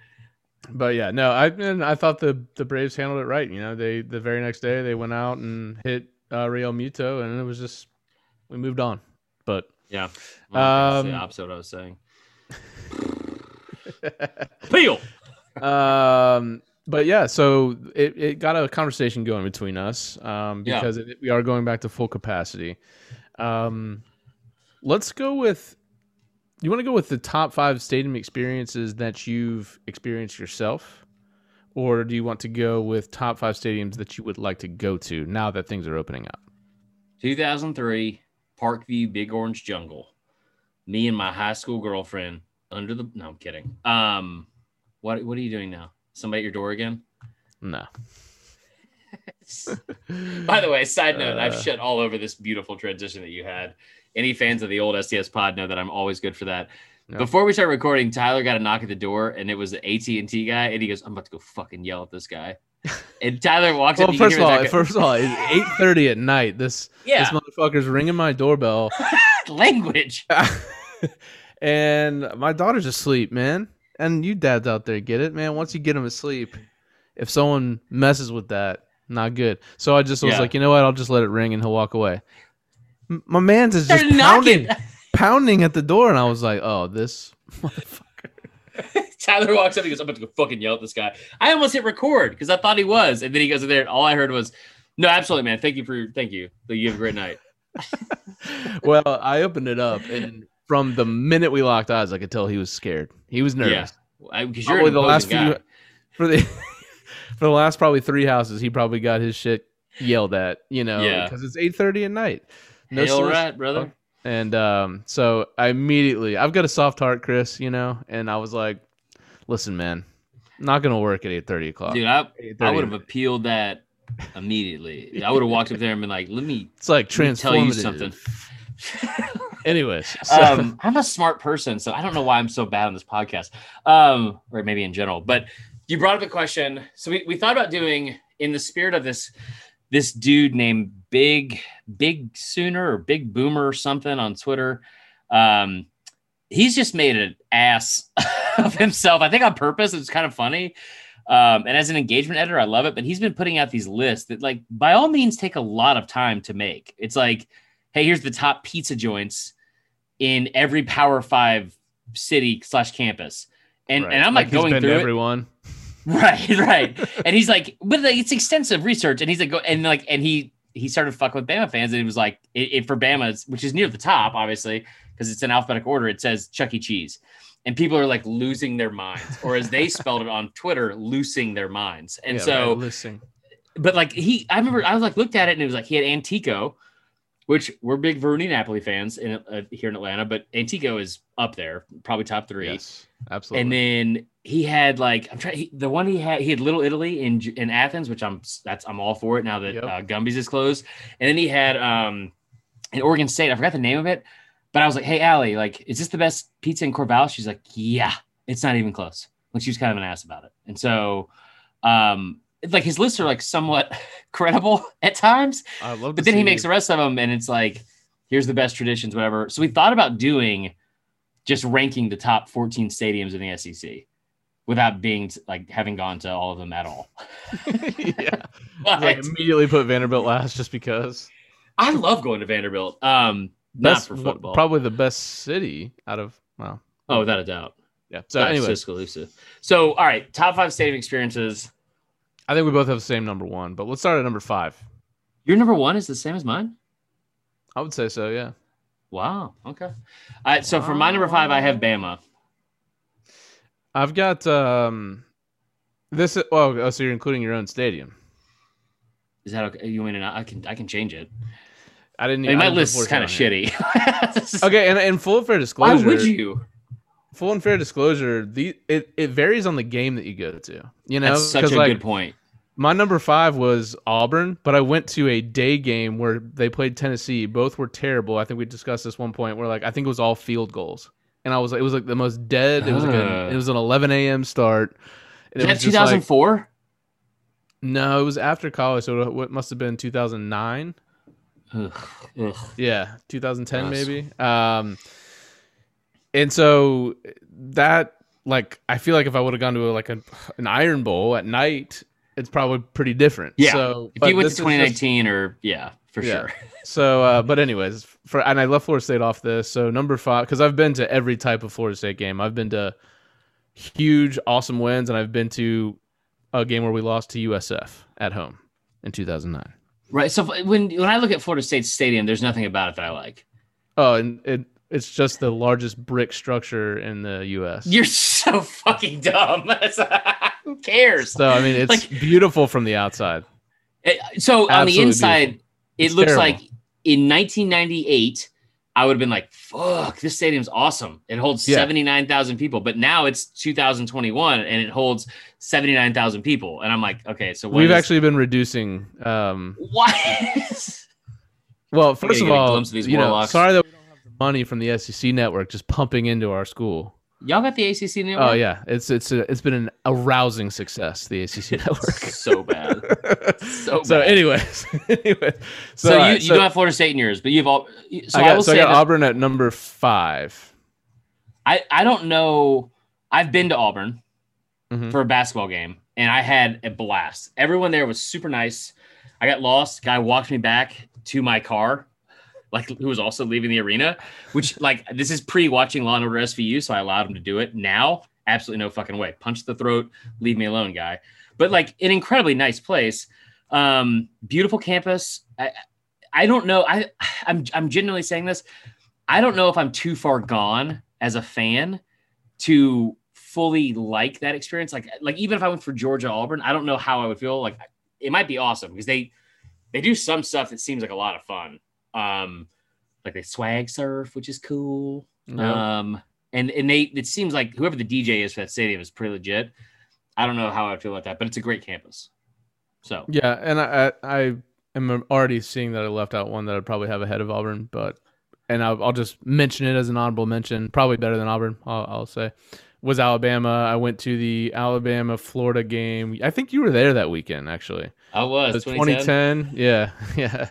But yeah, no, I and I thought the the Braves handled it right. You know, they the very next day they went out and hit uh, Realmuto, and it was just we moved on. But Yeah, well, that's the Um, opposite I was saying. Peel. um, but yeah, so it, it got a conversation going between us um, Yeah. because it, we are going back to full capacity. Um, let's go with. You want to go with the top five stadium experiences that you've experienced yourself, or do you want to go with top five stadiums that you would like to go to now that things are opening up? 2003, Parkview, Big Orange Jungle. Me and my high school girlfriend under the. No, I'm kidding. Um, what what are you doing now? Somebody at your door again? No. By the way, side note, I've Uh. shit all over this beautiful transition that you had. Any fans of the old SDS pod know that I'm always good for that. Before we start recording, Tyler got a knock at the door, and it was the AT and T guy, and he goes, "I'm about to go fucking yell at this guy." And Tyler walks Well, up. you can first of all, first of all, it's eight thirty at night. This yeah, this motherfucker's ringing my doorbell, language. and my daughter's asleep, man. And you dads out there get it, man. Once you get them asleep, if someone messes with that, not good. So I just was Yeah. like, you know what? I'll just let it ring, and he'll walk away. M- My man's is just pounding, pounding at the door, and I was like, oh, this motherfucker. Tyler walks up. He goes, "I'm about to go fucking yell at this guy." I almost hit record because I thought he was, and then he goes in there, and all I heard was, "No, absolutely, man. Thank you for your, thank you. You have a great night." well, I opened it up, and from the minute we locked eyes, I could tell he was scared. He was nervous. Yeah, because you're Probably the last guy. few for the for the last probably three houses, he probably got his shit yelled at. You know, Yeah. because it's eight thirty at night. No Hail right, brother. And um, so I immediately, I've got a soft heart, Chris. You know, and I was like, "Listen, man, not gonna work at eight thirty o'clock." Dude, I, I would have appealed that immediately. I would have walked up there and been like, "Let me It's like tell you something." Anyways, so, um, I'm a smart person, so I don't know why I'm so bad on this podcast, um, or maybe in general. But you brought up a question, so we, we thought about doing in the spirit of this this dude named Big Big Sooner or Big Boomer or something on Twitter. Um, he's just made an ass of himself. I think on purpose. It's kind of funny. Um, and as an engagement editor, I love it. But he's been putting out these lists that, like, by all means, take a lot of time to make. It's like, hey, here's the top pizza joints in every Power Five city slash campus, and Right. and I'm like, he's going through everyone. it. Right, right. and he's like, but like, it's extensive research. And he's like, go and like, and he he started fucking with Bama fans, and he was like, it, it for Bama's, which is near the top, obviously, because it's in alphabetical order. It says Chuck E. Cheese, and people are like losing their minds, or as they spelled it on Twitter, losing their minds. And Yeah, so, right, listen, but like he, I remember I was like looked at it, and it was like he had Antico, which we're big Varuni Napoli fans in uh, here in Atlanta, but Antico is up there, probably top three. yes, absolutely. And then he had like I'm trying he, the one he had he had Little Italy in in Athens, which I'm that's I'm all for it now that Yep. uh, Gumby's is closed. And then he had um in Oregon State, I forgot the name of it, but I was like, hey Allie, like, is this the best pizza in Corvallis? She's like, yeah, it's not even close. Like she was kind of an ass about it. And so um like his lists are like somewhat credible at times, I love. but then he makes the rest of them and it's like here's the best traditions whatever so we thought about doing just ranking the top 14 stadiums in the sec without being like having gone to all of them at all yeah, But like immediately put Vanderbilt last just because. i love going to vanderbilt um not That's for football probably the best city out of. Well, oh without a doubt yeah. So anyway, Tuscaloosa. so all right top five stadium experiences I think we both have the same number one, but let's start at number five. your number one is the same as mine I would say so. Yeah. wow okay all right so for my number five i have bama I've got um this. Well, oh, so you're including your own stadium. is that okay you mean and I can I can change it. I didn't. I mean, I my didn't list is kind of it on here. shitty. Okay, and in full fair disclosure. Why would you? Full and fair disclosure, the it, it varies on the game that you go to. You know, That's such a like good point. my number five was Auburn, but I went to a day game where they played Tennessee. Both were terrible. I think we discussed this one point where like I think it was all field goals, and I was it was like the most dead. It was like Ah. a, it was an 11 a.m. start. and Is it that was just like- 2004? no, it was after college, so it must have been 2009. Ugh, ugh. Yeah, 2010 Gross. maybe. Um, and so that like I feel like if I would have gone to a, like a, an Iron Bowl at night, it's probably pretty different. Yeah. So If you went to is just- 2019 or yeah, for Yeah. sure. So, uh, but anyways, for and I left Florida State off this. So number five, because I've been to every type of Florida State game. I've been to huge, awesome wins, and I've been to a game where we lost to USF at home in 2009. Right. So when when I look at Florida State Stadium, there's nothing about it that I like. Oh, and it it's just the largest brick structure in the U.S. You're so fucking dumb. Who cares? so I mean, it's Like- beautiful from the outside. Eh, So on the inside, beautiful. it It's looks terrible. like in 1998, I would have been like, "Fuck, this stadium's awesome. It holds Yeah. 79,000 people." But now it's 2021 and it holds 79,000 people, and I'm like, "Okay, so We've is- actually been reducing. Um, why?" well, first of all, of these you know, sorry that we don't have the money from the SEC network just pumping into our school. Y'all got the ACC network? Oh yeah, it's it's a, it's been an arousing success. The ACC network. so bad. So so, anyways, anyways, So, you, alright, you don't have Florida State in yours, but you've all. So I I, got, will so I got Auburn at number five. I, I don't know. I've been to Auburn Mhm. for a basketball game, and I had a blast. Everyone there was super nice. I got lost. Guy walked me back to my car, like who was also leaving the arena. Which like this is pre watching Law and Order SVU, so I allowed him to do it. Now, absolutely no fucking way. Punch the throat, leave me alone, guy. But like an incredibly nice place, um, beautiful campus. I I don't know. I I'm I'm genuinely saying this. I don't know if I'm too far gone as a fan to fully like that experience. Like like even if I went for Georgia Auburn, I don't know how I would feel. Like it might be awesome because they they do some stuff that seems like a lot of fun. Um, like they swag surf, which is cool. Um, and and they it seems like whoever the DJ is for that stadium is pretty legit. I don't know how I feel about that, but it's a great campus. So yeah, and I, I am already seeing that I left out one that I'd probably have ahead of Auburn, but and I'll, I'll just mention it as an honorable mention. Probably better than Auburn. I'll, I'll say was Alabama. I went to the Alabama Florida game. I think you were there that weekend actually. I was It was 2010. 2010. Yeah, yeah.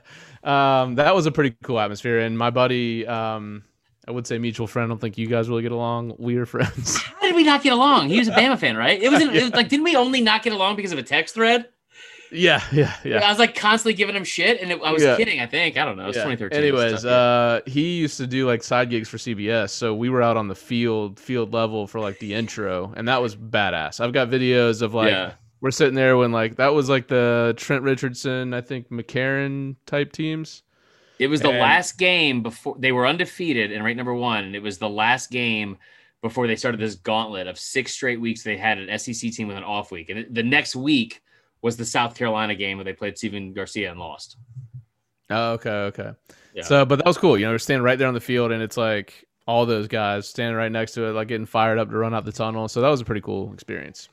Um, that was a pretty cool atmosphere. And my buddy, um, I would say mutual friend. I don't think you guys really get along. We are friends. How did we not get along? He was a Bama fan, right? It was like didn't we only not get along because of a text thread? yeah, yeah, yeah. I was like constantly giving him shit, and it, I was Yeah. kidding. I think I don't know. It was Yeah. 2013. Anyways, uh, he used to do like side gigs for CBS, so we were out on the field, field level for like the intro, and that was badass. I've got videos of like yeah. We're sitting there when like that was like the Trent Richardson, I think McCarron type teams. It was the And- last game before they were undefeated and ranked number one. And it was the last game before they started this gauntlet of six straight weeks. They had an SEC team with an off week, and the next week was the South Carolina game where they played Stephen Garcia and lost. Oh, okay, okay. Yeah. So, but that was cool. You know, we're standing right there on the field, and it's like all those guys standing right next to it, like getting fired up to run out the tunnel. So that was a pretty cool experience.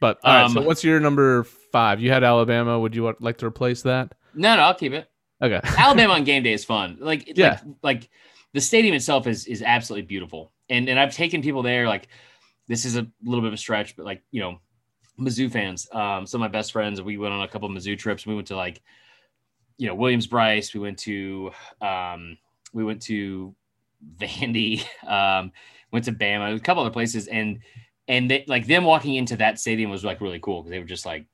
But all right, so Um, what's your number five? You had Alabama. Would you want, like to replace that? No, no, I'll keep it. Okay. Alabama on game day is fun. Like, Yeah. like, like the stadium itself is is absolutely beautiful. And and I've taken people there. Like, this is a little bit of a stretch, but like you know, Mizzou fans. Um, some of my best friends. We went on a couple of Mizzou trips. We went to like, you know, Williams-Brice. We went to um, we went to Vandy. Um, went to Bama. A couple other places, and and they, like them walking into that stadium was like really cool because they were just like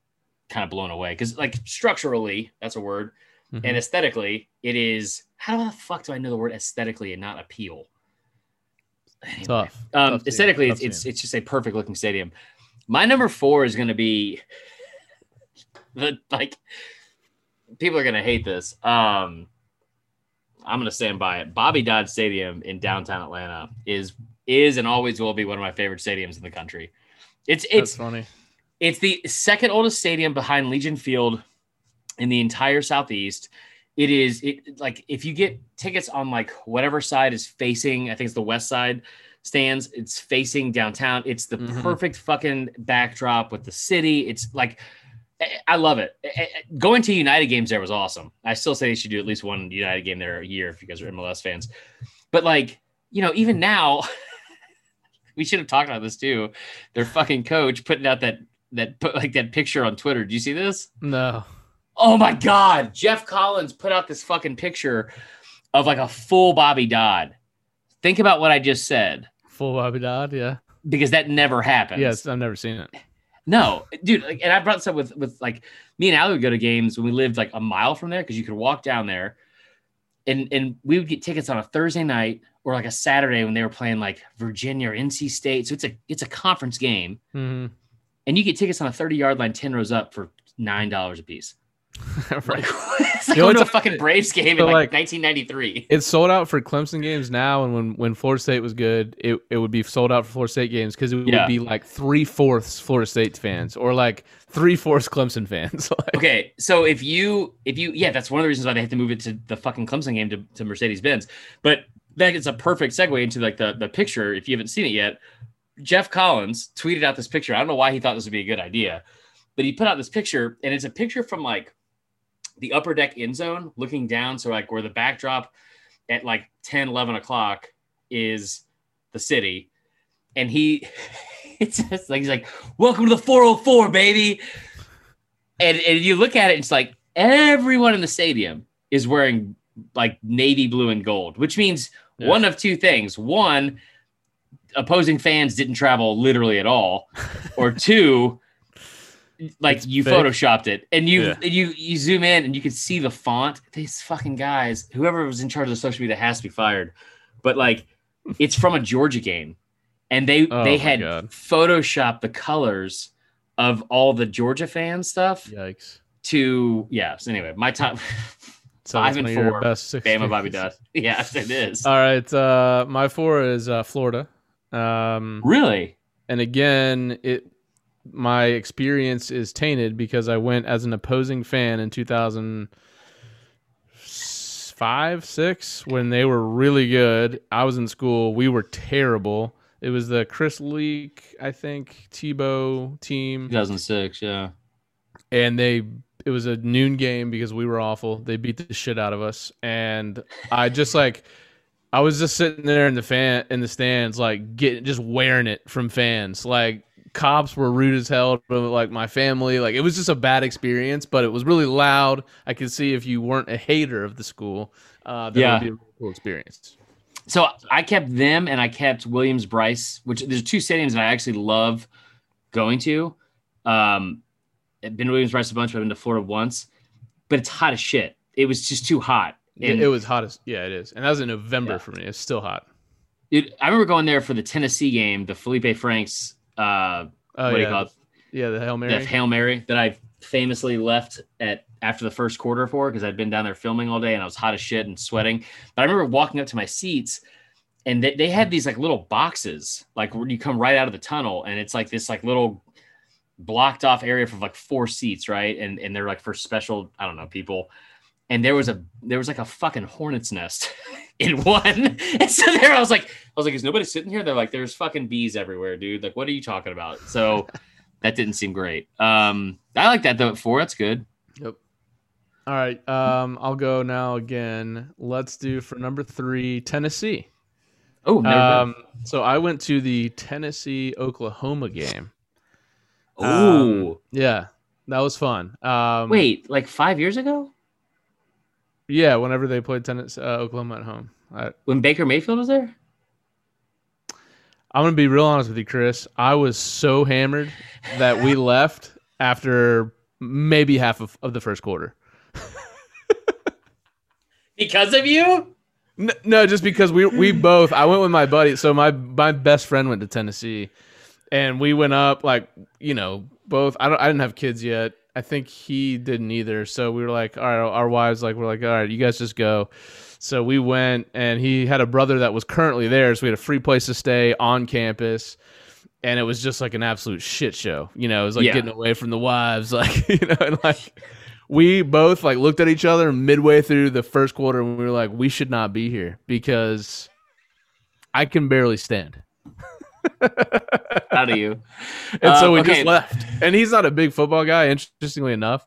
kind of blown away because like structurally, that's a word Mhm. and aesthetically, it is. How the fuck do I know the word aesthetically and not appeal? Anyway, Tough. Um, Tough aesthetically, Tough it's, it's it's just a perfect looking stadium. My number four is going to be the like. People are going to hate this. Um, I'm going to stand by it. Bobby Dodd Stadium in downtown Atlanta is is and always will be one of my favorite stadiums in the country. It's That's it's funny. it's the second oldest stadium behind Legion Field in the entire Southeast. It is it like if you get tickets on like whatever side is facing, I think it's the west side stands, it's facing downtown. It's the Mhm. perfect fucking backdrop with the city. It's like I- I love it. I- Going to United games there was awesome. I still say they should do at least one United game there a year if you guys are MLS fans. But like, you know, even now, we should have talked about this too. Their fucking coach putting out that that put like that picture on Twitter. Do you see this? No. Oh my god, Geoff Collins put out this fucking picture of like a full Bobby Dodd. think about what I just said Full Bobby Dodd, yeah. because that never happens. Yes, I've never seen it. No, dude, like, and I brought this up with with like me and Allie would go to games when we lived like a mile from there because you could walk down there, and and we would get tickets on a Thursday night or like a Saturday when they were playing like Virginia or NC State. So it's a it's a conference game, hmm and you get tickets on a thirty yard line, ten rows up for nine dollars a piece. right. Like, it's like You know a fucking Braves game so, in like, like- 1993. It's sold out for Clemson games now, and when when Florida State was good, it, it would be sold out for Florida State games because it would Yeah. be like three fourths Florida State fans or like three fourths Clemson fans. Like, Okay, so if you if you yeah, that's one of the reasons why they had to move it to the fucking Clemson game to, to Mercedes Benz. But that is a perfect segue into like the the picture. If you haven't seen it yet, Geoff Collins tweeted out this picture. I don't know why he thought this would be a good idea, but he put out this picture, and it's a picture from like the upper deck end zone looking down. So like where the backdrop at like 10, 11 o'clock is the city. And he it's just like he's like, Welcome to the 404, baby. And and you look at it, it's like everyone in the stadium is wearing like navy blue and gold, which means Yeah. one of two things. One, opposing fans didn't travel literally at all, or two, like It's you fake. photoshopped it and you Yeah. you you zoom in and you can see the font. These fucking guys, whoever was in charge of the social media has to be fired. But like it's from a Georgia game. And they Oh they had God. photoshopped the colors of all the Georgia fan stuff Yikes! to yeah. So anyway, my top So Five and one of your four, best six. Bama Bobby. Dodd. Yes, it is. All right, uh, my four is uh, Florida. Um, really? and again, it my experience is tainted because I went as an opposing fan in 2005, six when they were really good. I was in school. We were terrible. It was the Chris Leak, I think, Tebow team, 2006. Yeah. and they it was a noon game because we were awful. They beat the shit out of us, and I just like I was just sitting there in the fan in the stands, like getting just wearing it from fans. Like cops were rude as hell to like my family. Like it was just a bad experience, but it was really loud. I could see if you weren't a hater of the school, uh, that Yeah. would be a really cool experience. So I kept them and I kept Williams Bryce, which there's two stadiums that I actually love going to. Um, I've been to Williams-Brice a bunch, but I've been to Florida once, but it's hot as shit. It was just too hot. It, And it was hot as yeah, it is, and that was in November Yeah. for me. It's still hot. it, I remember going there for the Tennessee game, the Feleipe Franks, uh, Oh what do you call it? yeah, the Hail Mary. That Hail Mary that I famously left at after the first quarter for because I'd been down there filming all day and I was hot as shit and sweating. But I remember walking up to my seats and they, they had these like little boxes, like where you come right out of the tunnel and it's like this like little blocked off area for like four seats, right? And and they're like for special, I don't know, people. And there was a there was like a fucking hornet's nest in one. And so there I was like, I was like, is nobody sitting here? They're like, there's fucking bees everywhere, dude. Like, what are you talking about? So that didn't seem great. Um, I like that though at four. That's good. Yep. All right. Um, I'll go now again. Let's do for number three, Tennessee. Oh, Um, so I went to the Tennessee Oklahoma game. oh, um, Yeah, that was fun. Um, wait, like five years ago Yeah, whenever they played Tennessee, uh, Oklahoma at home. I, when Baker Mayfield was there. I'm gonna be real honest with you, Chris. I was so hammered that we left after maybe half of, of the first quarter. Because of you? N- No, just because we we both. I went with my buddy. So my my best friend went to Tennessee, and we went up like you know both. I don't. I didn't have kids yet. I think he didn't either. So we were like, all right. Our wives like we're like, all right, you guys just go. So we went, and he had a brother that was currently there, so we had a free place to stay on campus. And it was just like an absolute shit show. You know, it was like Yeah. getting away from the wives, like you know, and like we both like looked at each other midway through the first quarter and we were like, we should not be here because I can barely stand. Out of you. And so Um, we okay. just left. And he's not a big football guy, interestingly enough.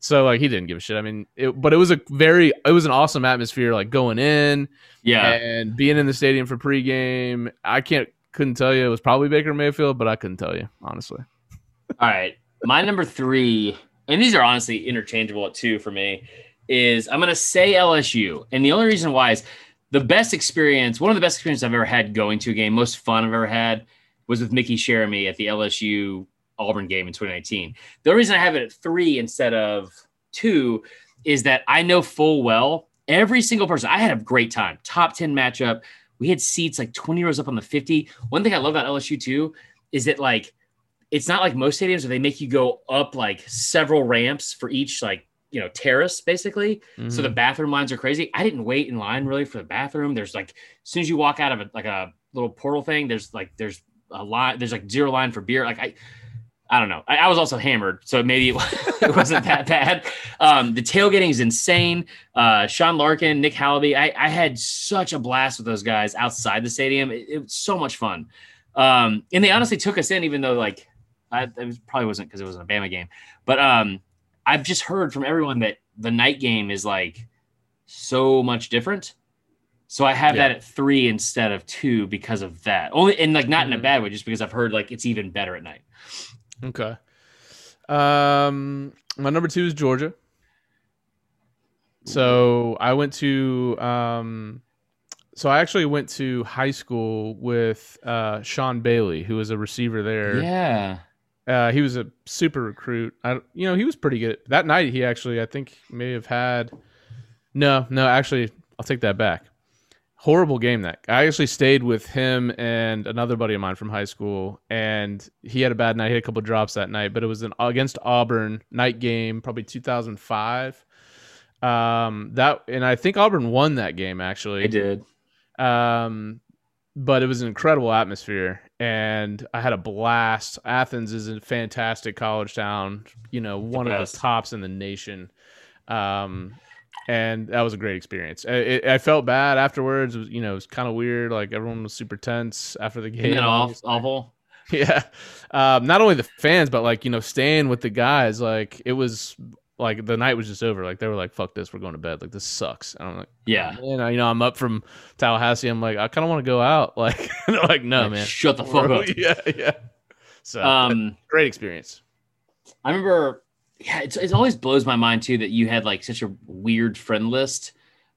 So like he didn't give a shit. I mean, it, but it was a very it was an awesome atmosphere like going in Yeah. and being in the stadium for pregame. I can't couldn't tell you it was probably Baker Mayfield, but I couldn't tell you, honestly. All right. My number three, and these are honestly interchangeable at two for me, is I'm to say LSU. And the only reason why is the best experience, one of the best experiences I've ever had going to a game, most fun I've ever had, was with Mickey Jeremy at the LSU Auburn game in 2019. The reason I have it at three instead of two is that I know full well every single person. I had a great time, top 10 matchup. We had seats like 20 rows up on the 50. One thing I love about LSU too is that like it's not like most stadiums where they make you go up like several ramps for each like you know terrace basically mm-hmm. so the mm-hmm. bathroom lines are crazy i didn't wait in line really for the bathroom there's like as soon as you walk out of a, like a little portal thing there's like there's a line there's like zero line for beer like i I don't know. I, I was also hammered, so maybe it, wasn't that bad. Um, the tailgating is insane. Uh, Sean Larkin, Nick Halaby, I, I, had such a blast with those guys outside the stadium. It, it was so much fun. Um, and they honestly took us in, even though like I, it was, probably wasn't because it wasn't a Bama game. But um, I've just heard from everyone that the night game is like so much different. So I have yeah. that at three instead of two because of that. Only and like not mm-hmm. in a mm-hmm. bad way, just because I've heard like it's even better at night. Okay. Um, my number two is Georgia. So I went to um, so I actually went to high school with uh, Sean Bailey, who was a receiver there. Yeah. Uh, he was a super recruit. I, you know, he was pretty good that night. He actually, I think, may have had. No, no, actually, I'll take that back. Horrible game that I actually stayed with him and another buddy of mine from high school, and he had a bad night. He had a couple drops that night, but it was an against Auburn night game, probably 2005. Um, that and I think Auburn won that game actually. I did. Um, but it was an incredible atmosphere and I had a blast. Athens is a fantastic college town, you know, one of the tops in the nation. Um, and that was a great experience. It, I felt bad afterwards. It was, you know, it was kind of weird. Like everyone was super tense after the game. Off, awful. Yeah. Um, not only the fans, but like, you know, staying with the guys, like it was like the night was just over. Like they were like, "Fuck this, we're going to bed. Like this sucks." And I'm like, "Yeah." And you know, I'm up from Tallahassee. I'm like, I kind of want to go out. Like, they're like, "No, like, man, shut the fuck up." yeah, yeah. So, um, great experience. I remember. Yeah, it's, it always blows my mind too that you had like such a weird friend list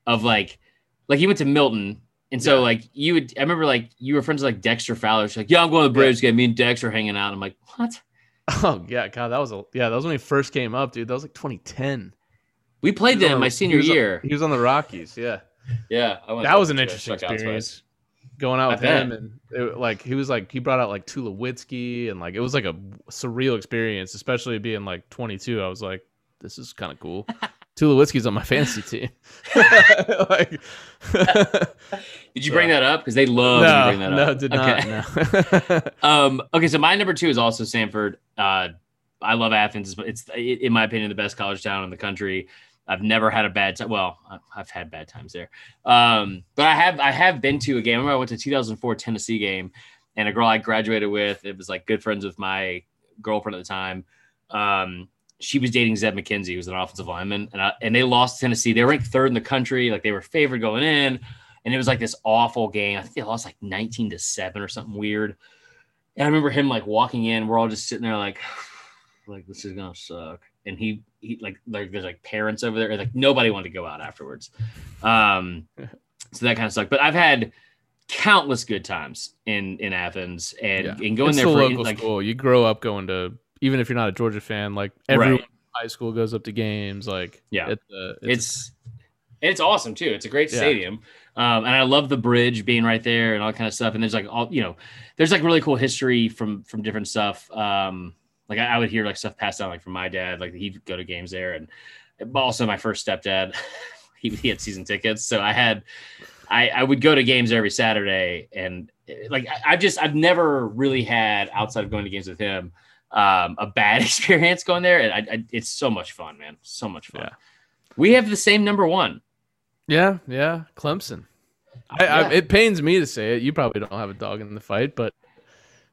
of like, like you went to Milton, and so yeah. like you would. I remember like you were friends with like Dexter Fowler. She's like, "Yeah, I'm going to the Braves yeah. game. Me and Dexter hanging out." I'm like, "What?" Oh yeah, God, that was a yeah, that was when he first came up, dude. That was like 2010. We played them my senior he year. On, he was on the Rockies, yeah. Yeah, that was an interesting experience. Going out with him and it, like he was like he brought out like Tulowitzki and like it was like a surreal experience, especially being like 22. I was like, this is kind of cool. Tulowitzki's on my fantasy team. like, did you bring that up? Because they love no, bring that up. No, did not. Okay. No. um, okay, so my number two is also Sanford. Uh, I love Athens. It's, in my opinion, the best college town in the country. I've never had a bad time. Well, I've had bad times there, um, but I have I have been to a game. I remember I went to 2004 Tennessee game, and a girl I graduated with. It was like good friends with my girlfriend at the time. Um, she was dating Zeb McKenzie, who was an offensive lineman, and, I, and they lost Tennessee. They were ranked third in the country, like they were favored going in, and it was like this awful game. I think they lost like 19 to seven or something weird. And I remember him like walking in. We're all just sitting there like, like this is gonna suck. And he he like like there's like parents over there, like nobody wanted to go out afterwards. Um, so that kind of sucked. But I've had countless good times in in Athens and, yeah. and going it's there the for local like school. You grow up going to even if you're not a Georgia fan, like everyone right. high school goes up to games. Like yeah, it's uh, it's, it's, it's awesome too. It's a great yeah. stadium, um, and I love the bridge being right there and all kind of stuff. And there's like all you know, there's like really cool history from from different stuff. Um, like I, I would hear like stuff passed down like from my dad, like he'd go to games there, and also my first stepdad, he, he had season tickets, so I had. I, I would go to games every Saturday and like I, I've just I've never really had outside of going to games with him um, a bad experience going there. And I, I, it's so much fun, man. So much fun. Yeah. We have the same number one. Yeah, yeah, Clemson. I, yeah. I, it pains me to say it. You probably don't have a dog in the fight, but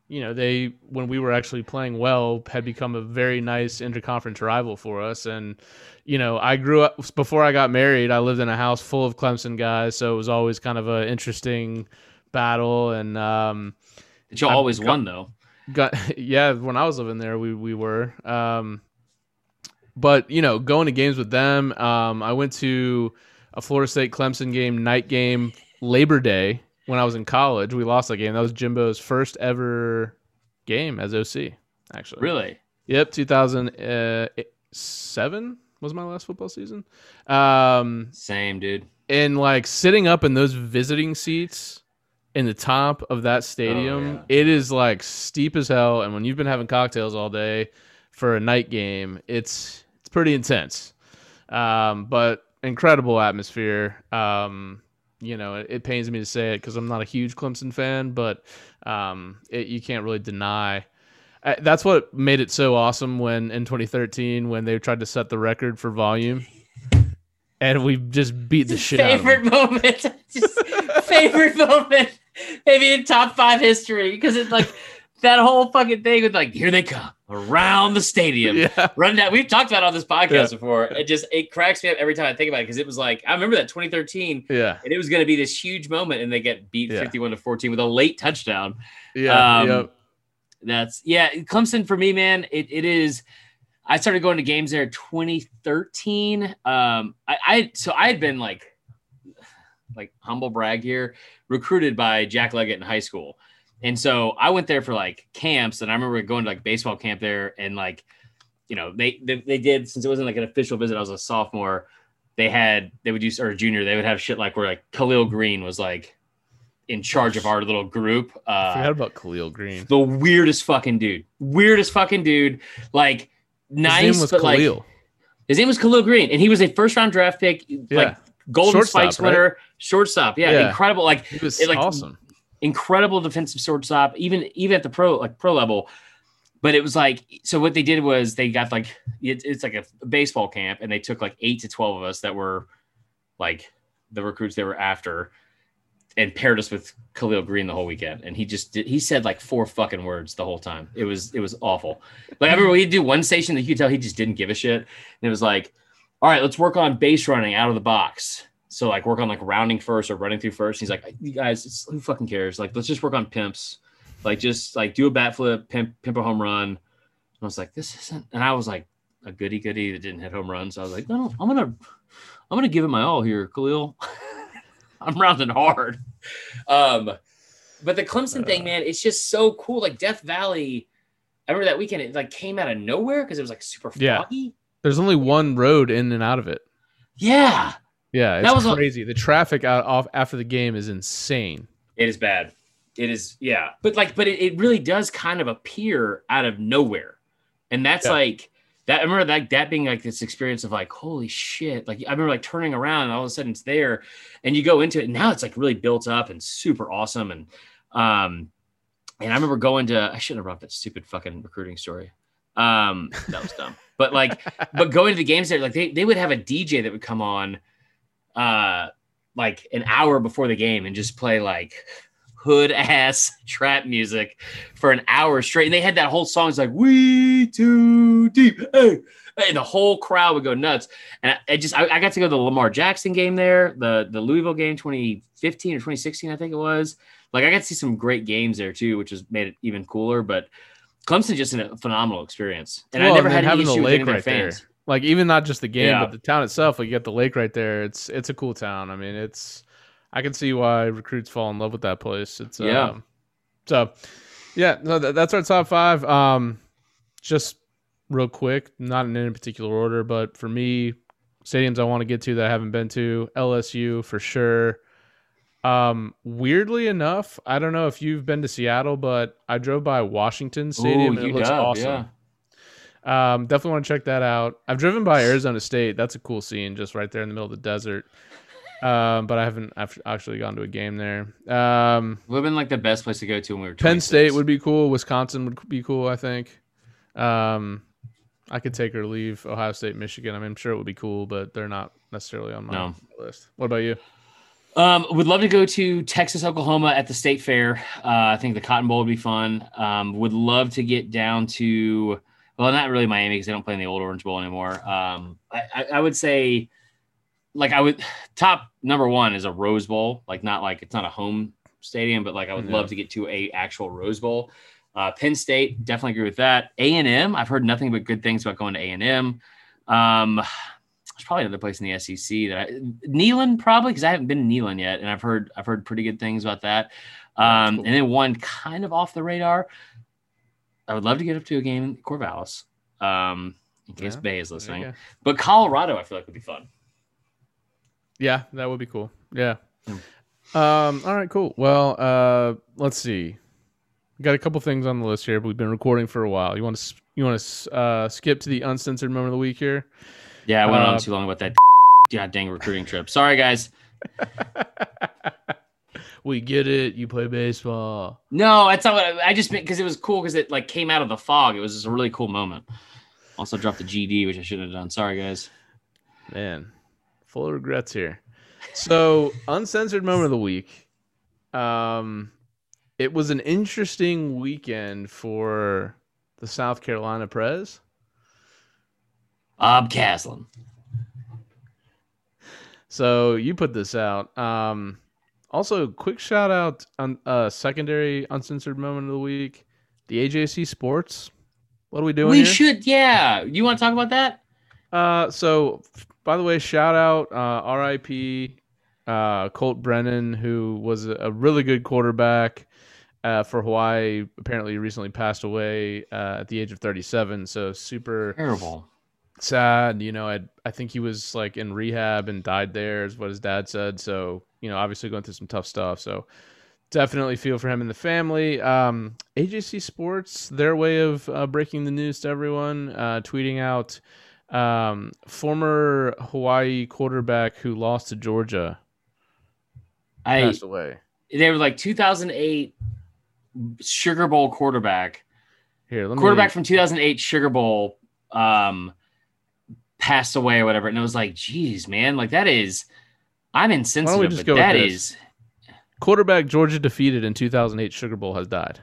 you know they when we were actually playing well had become a very nice interconference rival for us. And you know I grew up before I got married. I lived in a house full of Clemson guys, so it was always kind of an interesting battle. And um, you always won though got yeah when i was living there we we were um but you know going to games with them um i went to a florida state clemson game night game Labor Day when I was in college. We lost that game. That was Jimbo's first ever game as OC. Actually, Really? Yep, 2007 was my last football season. Um, Same, dude. and like sitting up in those visiting seats in the top of that stadium, Oh, yeah. it is like steep as hell. And when you've been having cocktails all day for a night game, it's it's pretty intense. Um, but incredible atmosphere. Um, you know, it, it pains me to say it because I'm not a huge Clemson fan, but um, it, you can't really deny. Uh, that's what made it so awesome when in 2013 when they tried to set the record for volume, and we just beat the shit out of them. favorite moment. Just favorite moment. Maybe in top five history because it's like that whole fucking thing with like here they come around the stadium. Yeah. Run down. We've talked about it on this podcast Yeah. before. It just it cracks me up every time I think about it because it was like I remember that 2013 Yeah. and it was going to be this huge moment and they get beat Yeah. 51 to 14 with a late touchdown. Yeah. Um, yep. That's yeah, Clemson for me, man. It it is. I started going to games there 2013. Um, I, I so I had been like, like humble brag here, recruited by Jack Leggett in high school, and so I went there for like camps, and I remember going to like baseball camp there, and like, you know, they they, they did since it wasn't like an official visit. I was a sophomore. They had they would use or a junior. They would have shit like where like Khalil Greene was like in charge of our little group. I Uh, forgot about Khalil Greene. the weirdest fucking dude. Weirdest fucking dude. Like nice, His name was but like Khalil. his name was Khalil Greene, and he was a first round draft pick, yeah. like Golden Shortstop, Spikes right? winner, shortstop. Yeah, Yeah. incredible. Like he was it, like, awesome. incredible defensive shortstop, even even at the pro like pro level. But it was like so. What they did was they got like it, it's like a baseball camp, and they took like eight to twelve of us that were like the recruits they were after, and paired us with Khalil Greene the whole weekend. And he just did, he said like four fucking words the whole time. It was it was awful. Like I remember we'd do one station that you could tell he just didn't give a shit. And it was like, all right, let's work on base running out of the box. So like work on like rounding first or running through first. He's like, you guys, it's, who fucking cares? Like let's just work on pimps. Like just like do a bat flip, pimp, pimp a home run. And I was like, this isn't. And I was like a goody goody that didn't hit home runs. I was like, no, no, I'm gonna, I'm gonna give it my all here, Khalil. I'm rounding hard. Um, but the Clemson thing, man, it's just so cool. Like Death Valley. I remember that weekend it like came out of nowhere because it was like super Yeah. There's only one road in and out of it. Yeah, Yeah, it's That was a- crazy. the traffic out off after the game is insane. it is bad. It is, yeah. But like, but it, it really does kind of appear out of nowhere. And that's Yeah. like that. I remember that that being like this experience of like, holy shit. Like I remember like turning around and all of a sudden it's there and you go into it and now it's like really built up and super awesome. And um and I remember going to I shouldn't have brought that stupid fucking recruiting story. Um that was dumb. But like but going to the games there, like they, they would have a DJ that would come on uh like an hour before the game and just play like hood ass trap music for an hour straight. And they had that whole song. It's like we too deep. Hey. And the whole crowd would go nuts. And I, I just I, I got to go to the Lamar Jackson game there, the the Louisville game 2015 or 2016, I think it was. Like I got to see some great games there too, which has made it even cooler. But Clemson just a phenomenal experience. And I never and had any having the lake any of their right there. fans. Like even not just the game, Yeah. but the town itself. Like you got the lake right there. It's it's a cool town. I mean, it's I can see why recruits fall in love with that place. It's Yeah. um, so yeah, no, that, that's our top five. Um, just real quick, not in any particular order, but for me, stadiums I want to get to that I haven't been to, LSU for sure. Um, weirdly enough, I don't know if you've been to Seattle, but I drove by Washington Stadium and it looks UW, awesome. Um, definitely want to check that out. I've driven by Arizona State. That's a cool scene, just right there in the middle of the desert. Um, but I haven't I've actually gone to a game there. Um, Would have been like the best place to go to when we were Penn State would be cool. Wisconsin would be cool. I think. Um, I could take or leave Ohio State, Michigan. I mean, I'm sure it would be cool, but they're not necessarily on my No. list. What about you? Um, would love to go to Texas, Oklahoma at the State Fair. Uh, I think the Cotton Bowl would be fun. Um, would love to get down to, well, not really Miami because they don't play in the old Orange Bowl anymore. Um, I, I, I would say, like, I would top number one is a Rose Bowl. Like, not like it's not a home stadium, but like I would Yeah. love to get to a actual Rose Bowl. Uh, Penn State, definitely agree with that. A and M, I've heard nothing but good things about going to A and M. There's probably another place in the SEC that I, Neyland probably because I haven't been to Neyland yet, and I've heard I've heard pretty good things about that. Um, cool. And then one kind of off the radar. I would love to get up to a game in Corvallis, um, in case yeah, Bay is listening. But Colorado, I feel like would be fun. Yeah, that would be cool. Yeah. Hmm. Um, all right, cool. Well, uh, let's see. We got a couple things on the list here, but we've been recording for a while. You want to you want to uh, skip to the uncensored moment of the week here? Yeah, I went uh, on too long about that god dang recruiting trip. Sorry, guys. we get it. You play baseball. No, that's not what I, I just meant because it was cool because it like came out of the fog. It was just a really cool moment. Also dropped the GD, which I shouldn't have done. Sorry, guys. Man, full of regrets here. So, uncensored moment of the week. Um, it was an interesting weekend for the South Carolina Prez. Bob Caslen. So you put this out. Um, also, quick shout out on uh, secondary uncensored moment of the week. The AJC Sports. What are we doing? We here? should, yeah. You want to talk about that? Uh, so by the way, shout out uh, RIP uh, Colt Brennan, who was a really good quarterback uh, for Hawaii. Apparently, recently passed away uh, at the age of 37. So super terrible, sad. You know, I I think he was like in rehab and died there, is what his dad said. So you know, obviously going through some tough stuff. So definitely feel for him and the family. Um, AJC Sports, their way of uh, breaking the news to everyone, uh, tweeting out um, former Hawaii quarterback who lost to Georgia I, passed away. They were like 2008 Sugar Bowl quarterback. Here, quarterback me... from 2008 Sugar Bowl um, passed away or whatever, and it was like, geez, man, like that is. I'm insensitive, but that is. Quarterback Georgia defeated in 2008 Sugar Bowl has died.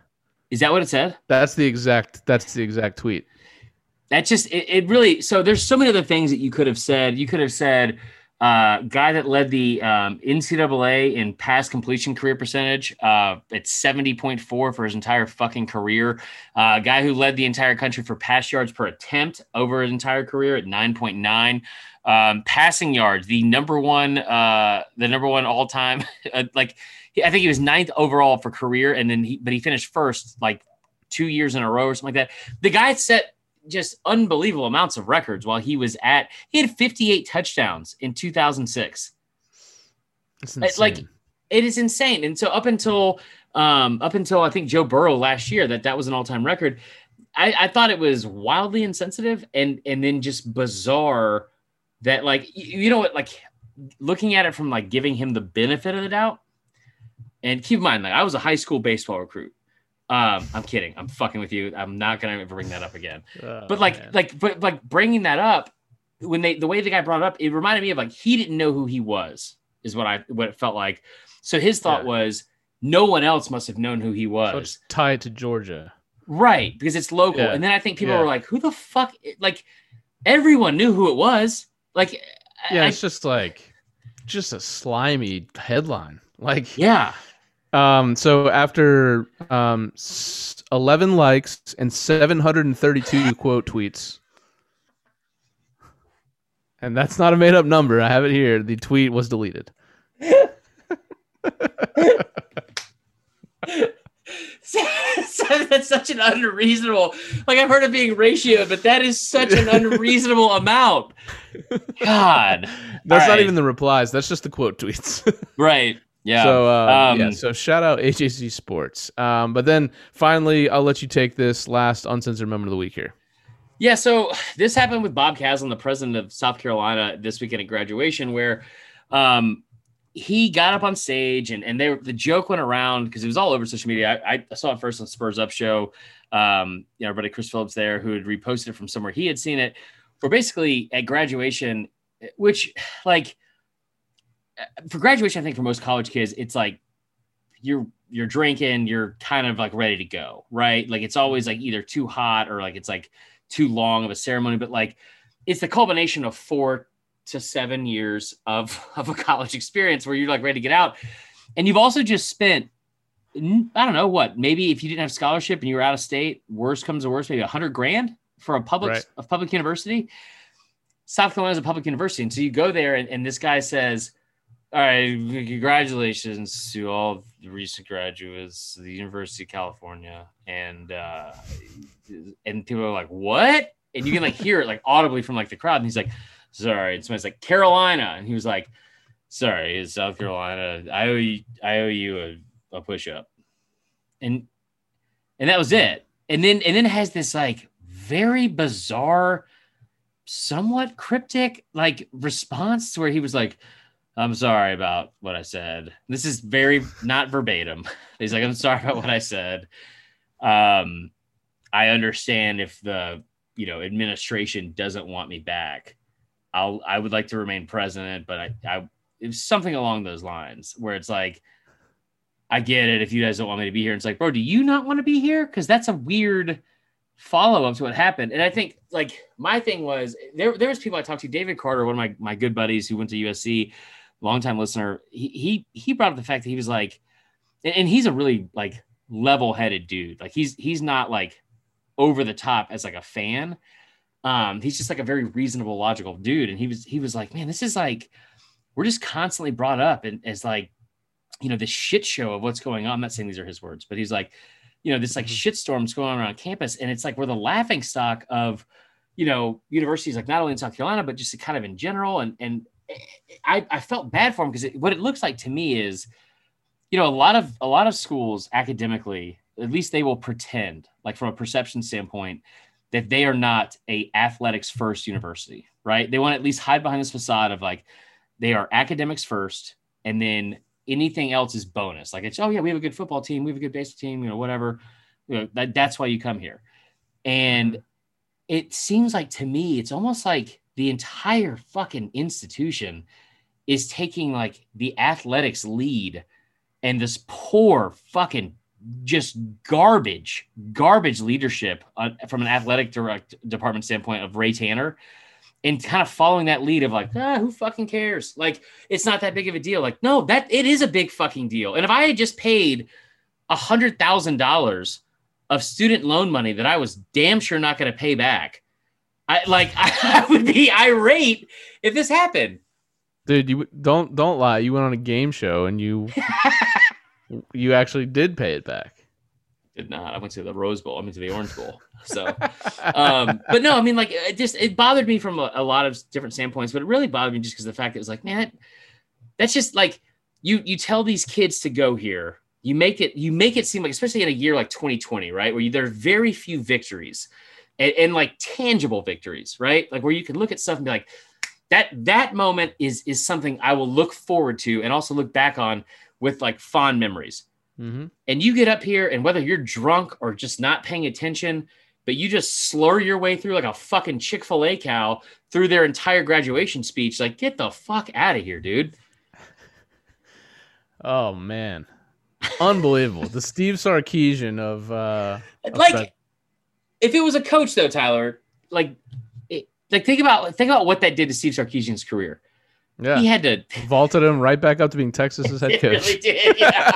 Is that what it said? That's the exact. That's the exact tweet. That just it, it really. So there's so many other things that you could have said. You could have said uh, guy that led the um, NCAA in pass completion career percentage uh, at 70.4 for his entire fucking career. Uh, guy who led the entire country for pass yards per attempt over his entire career at 9.9. Um, passing yards, the number one, uh, the number one all time. Uh, like, I think he was ninth overall for career, and then he, but he finished first like two years in a row or something like that. The guy set just unbelievable amounts of records while he was at he had 58 touchdowns in 2006 It's like it is insane. And so up until um up until i think joe burrow last year that that was an all-time record i i thought it was wildly insensitive and and then just bizarre that like you know what like looking at it from like giving him the benefit of the doubt and keep in mind like i was a high school baseball recruit um, I'm kidding. I'm fucking with you. I'm not gonna ever bring that up again. Oh, but like, man. like, but like bringing that up when they the way the guy brought it up, it reminded me of like he didn't know who he was. Is what I what it felt like. So his thought yeah. was no one else must have known who he was. So tie it to Georgia, right? Because it's local. Yeah. And then I think people yeah. were like, "Who the fuck?" Like everyone knew who it was. Like, yeah, I, it's just like just a slimy headline. Like, yeah, um, so after um, 11 likes and 732 quote tweets, and that's not a made up number. I have it here. The tweet was deleted. that's such an unreasonable. Like I've heard of being ratio, but that is such an unreasonable amount. God, that's not even the replies. That's just the quote tweets. right. Yeah. So uh, um, yeah. So shout out AJC Sports. Um, but then finally, I'll let you take this last uncensored moment of the week here. Yeah. So this happened with Bob Caslen, the president of South Carolina, this weekend at graduation, where um, he got up on stage and and they the joke went around because it was all over social media. I, I saw it first on Spurs Up show. Um, you know, our buddy Chris Phillips there who had reposted it from somewhere he had seen it. Where basically at graduation, which like for graduation, I think for most college kids, it's like you're you're drinking, you're kind of like ready to go, right? Like it's always like either too hot or like it's like too long of a ceremony, but like it's the culmination of four to seven years of of a college experience where you're like ready to get out, and you've also just spent I don't know what maybe if you didn't have scholarship and you were out of state, worst comes to worst, maybe a hundred grand for a public right. a public university South Carolina's a public university. And so you go there and, and this guy says, All right, congratulations to all the recent graduates of the University of California. And uh and people are like, What? And you can like hear it like audibly from like the crowd. And he's like, Sorry. And somebody's like, Carolina. And he was like, Sorry, it's South Carolina. I owe you I owe you a, a push up. And and that was it. And then and then it has this like very bizarre somewhat cryptic like response to where he was like, I'm sorry about what I said. This is very not verbatim. He's like, I'm sorry about what I said. Um, I understand if the you know administration doesn't want me back. I'll I would like to remain president, but I I something along those lines where it's like, I get it if you guys don't want me to be here. It's like, bro, do you not want to be here? Because that's a weird follow up to what happened. And I think like my thing was there there was people I talked to, David Carter, one of my my good buddies who went to USC, longtime listener. He he he brought up the fact that he was like, and, he's a really like level headed dude. Like he's he's not like over the top as like a fan. Um, he's just like a very reasonable, logical dude. And he was he was like, man, this is like we're just constantly brought up and as like, you know, this shit show of what's going on. I'm not saying these are his words, but he's like, you know, this like Mhm. shitstorms going on around campus. And it's like we're the laughing stock of, you know, universities like not only in South Carolina, but just kind of in general. And and I, I felt bad for him because what it looks like to me is, you know, a lot of a lot of schools academically, at least they will pretend, like from a perception standpoint, that they are not a athletics first university, right? They want to at least hide behind this facade of like they are academics first, and then anything else is bonus. Like it's oh yeah, we have a good football team, we have a good baseball team, you know, whatever. You know, that, that's why you come here. And it seems like to me, it's almost like the entire fucking institution is taking like the athletics lead and this poor fucking just garbage, garbage leadership uh, from an athletic direct department standpoint of Ray Tanner and kind of following that lead of like, ah, who fucking cares? Like, it's not that big of a deal. Like, no, that it is a big fucking deal. And if I had just paid a hundred thousand dollars of student loan money that I was damn sure not going to pay back, I like I, would be irate if this happened. Dude, you don't don't lie. You went on a game show and you you actually did pay it back. Did not. I went to the Rose Bowl. I went to the Orange Bowl. So, um, but no, I mean, like, it just it bothered me from a, a lot of different standpoints. But it really bothered me just because the fact that it was like, man, that, that's just like you you tell these kids to go here. You make it you make it seem like, especially in a year like 2020, right, where you, there are very few victories and, and like tangible victories, right, like where you can look at stuff and be like, that that moment is is something I will look forward to and also look back on with like fond memories. Hmm and you get up here and whether you're drunk or just not paying attention but you just slur your way through like a fucking chick-fil-a cow through their entire graduation speech like get the fuck out of here dude. Oh man, unbelievable! the Steve Sarkisian of uh, of like that- if it was a coach though tyler like it, like think about think about what that did to steve sarkisian's career yeah, he had to vaulted him right back up to being Texas's head coach. really did, yeah.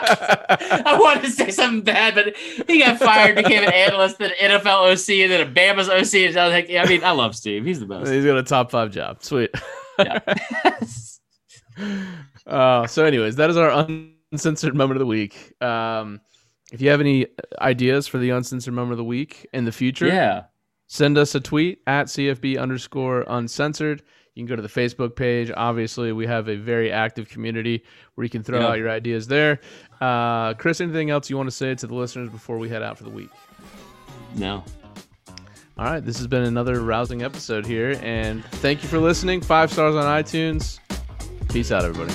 I want to say something bad, but he got fired, became an analyst, then an NFL OC, and then a Bama's OC. And I, was like, I mean, I love Steve. He's the best. He's got a top five job. Sweet. Yeah. Uh, so, anyways, that is our uncensored moment of the week. Um, if you have any ideas for the uncensored moment of the week in the future, yeah. send us a tweet at CFB underscore uncensored. You can go to the Facebook page. Obviously, we have a very active community where you can throw Yeah. out your ideas there. Uh, Chris, anything else you want to say to the listeners before we head out for the week? No. All right, this has been another rousing episode here, and thank you for listening. Five stars on iTunes. Peace out, everybody.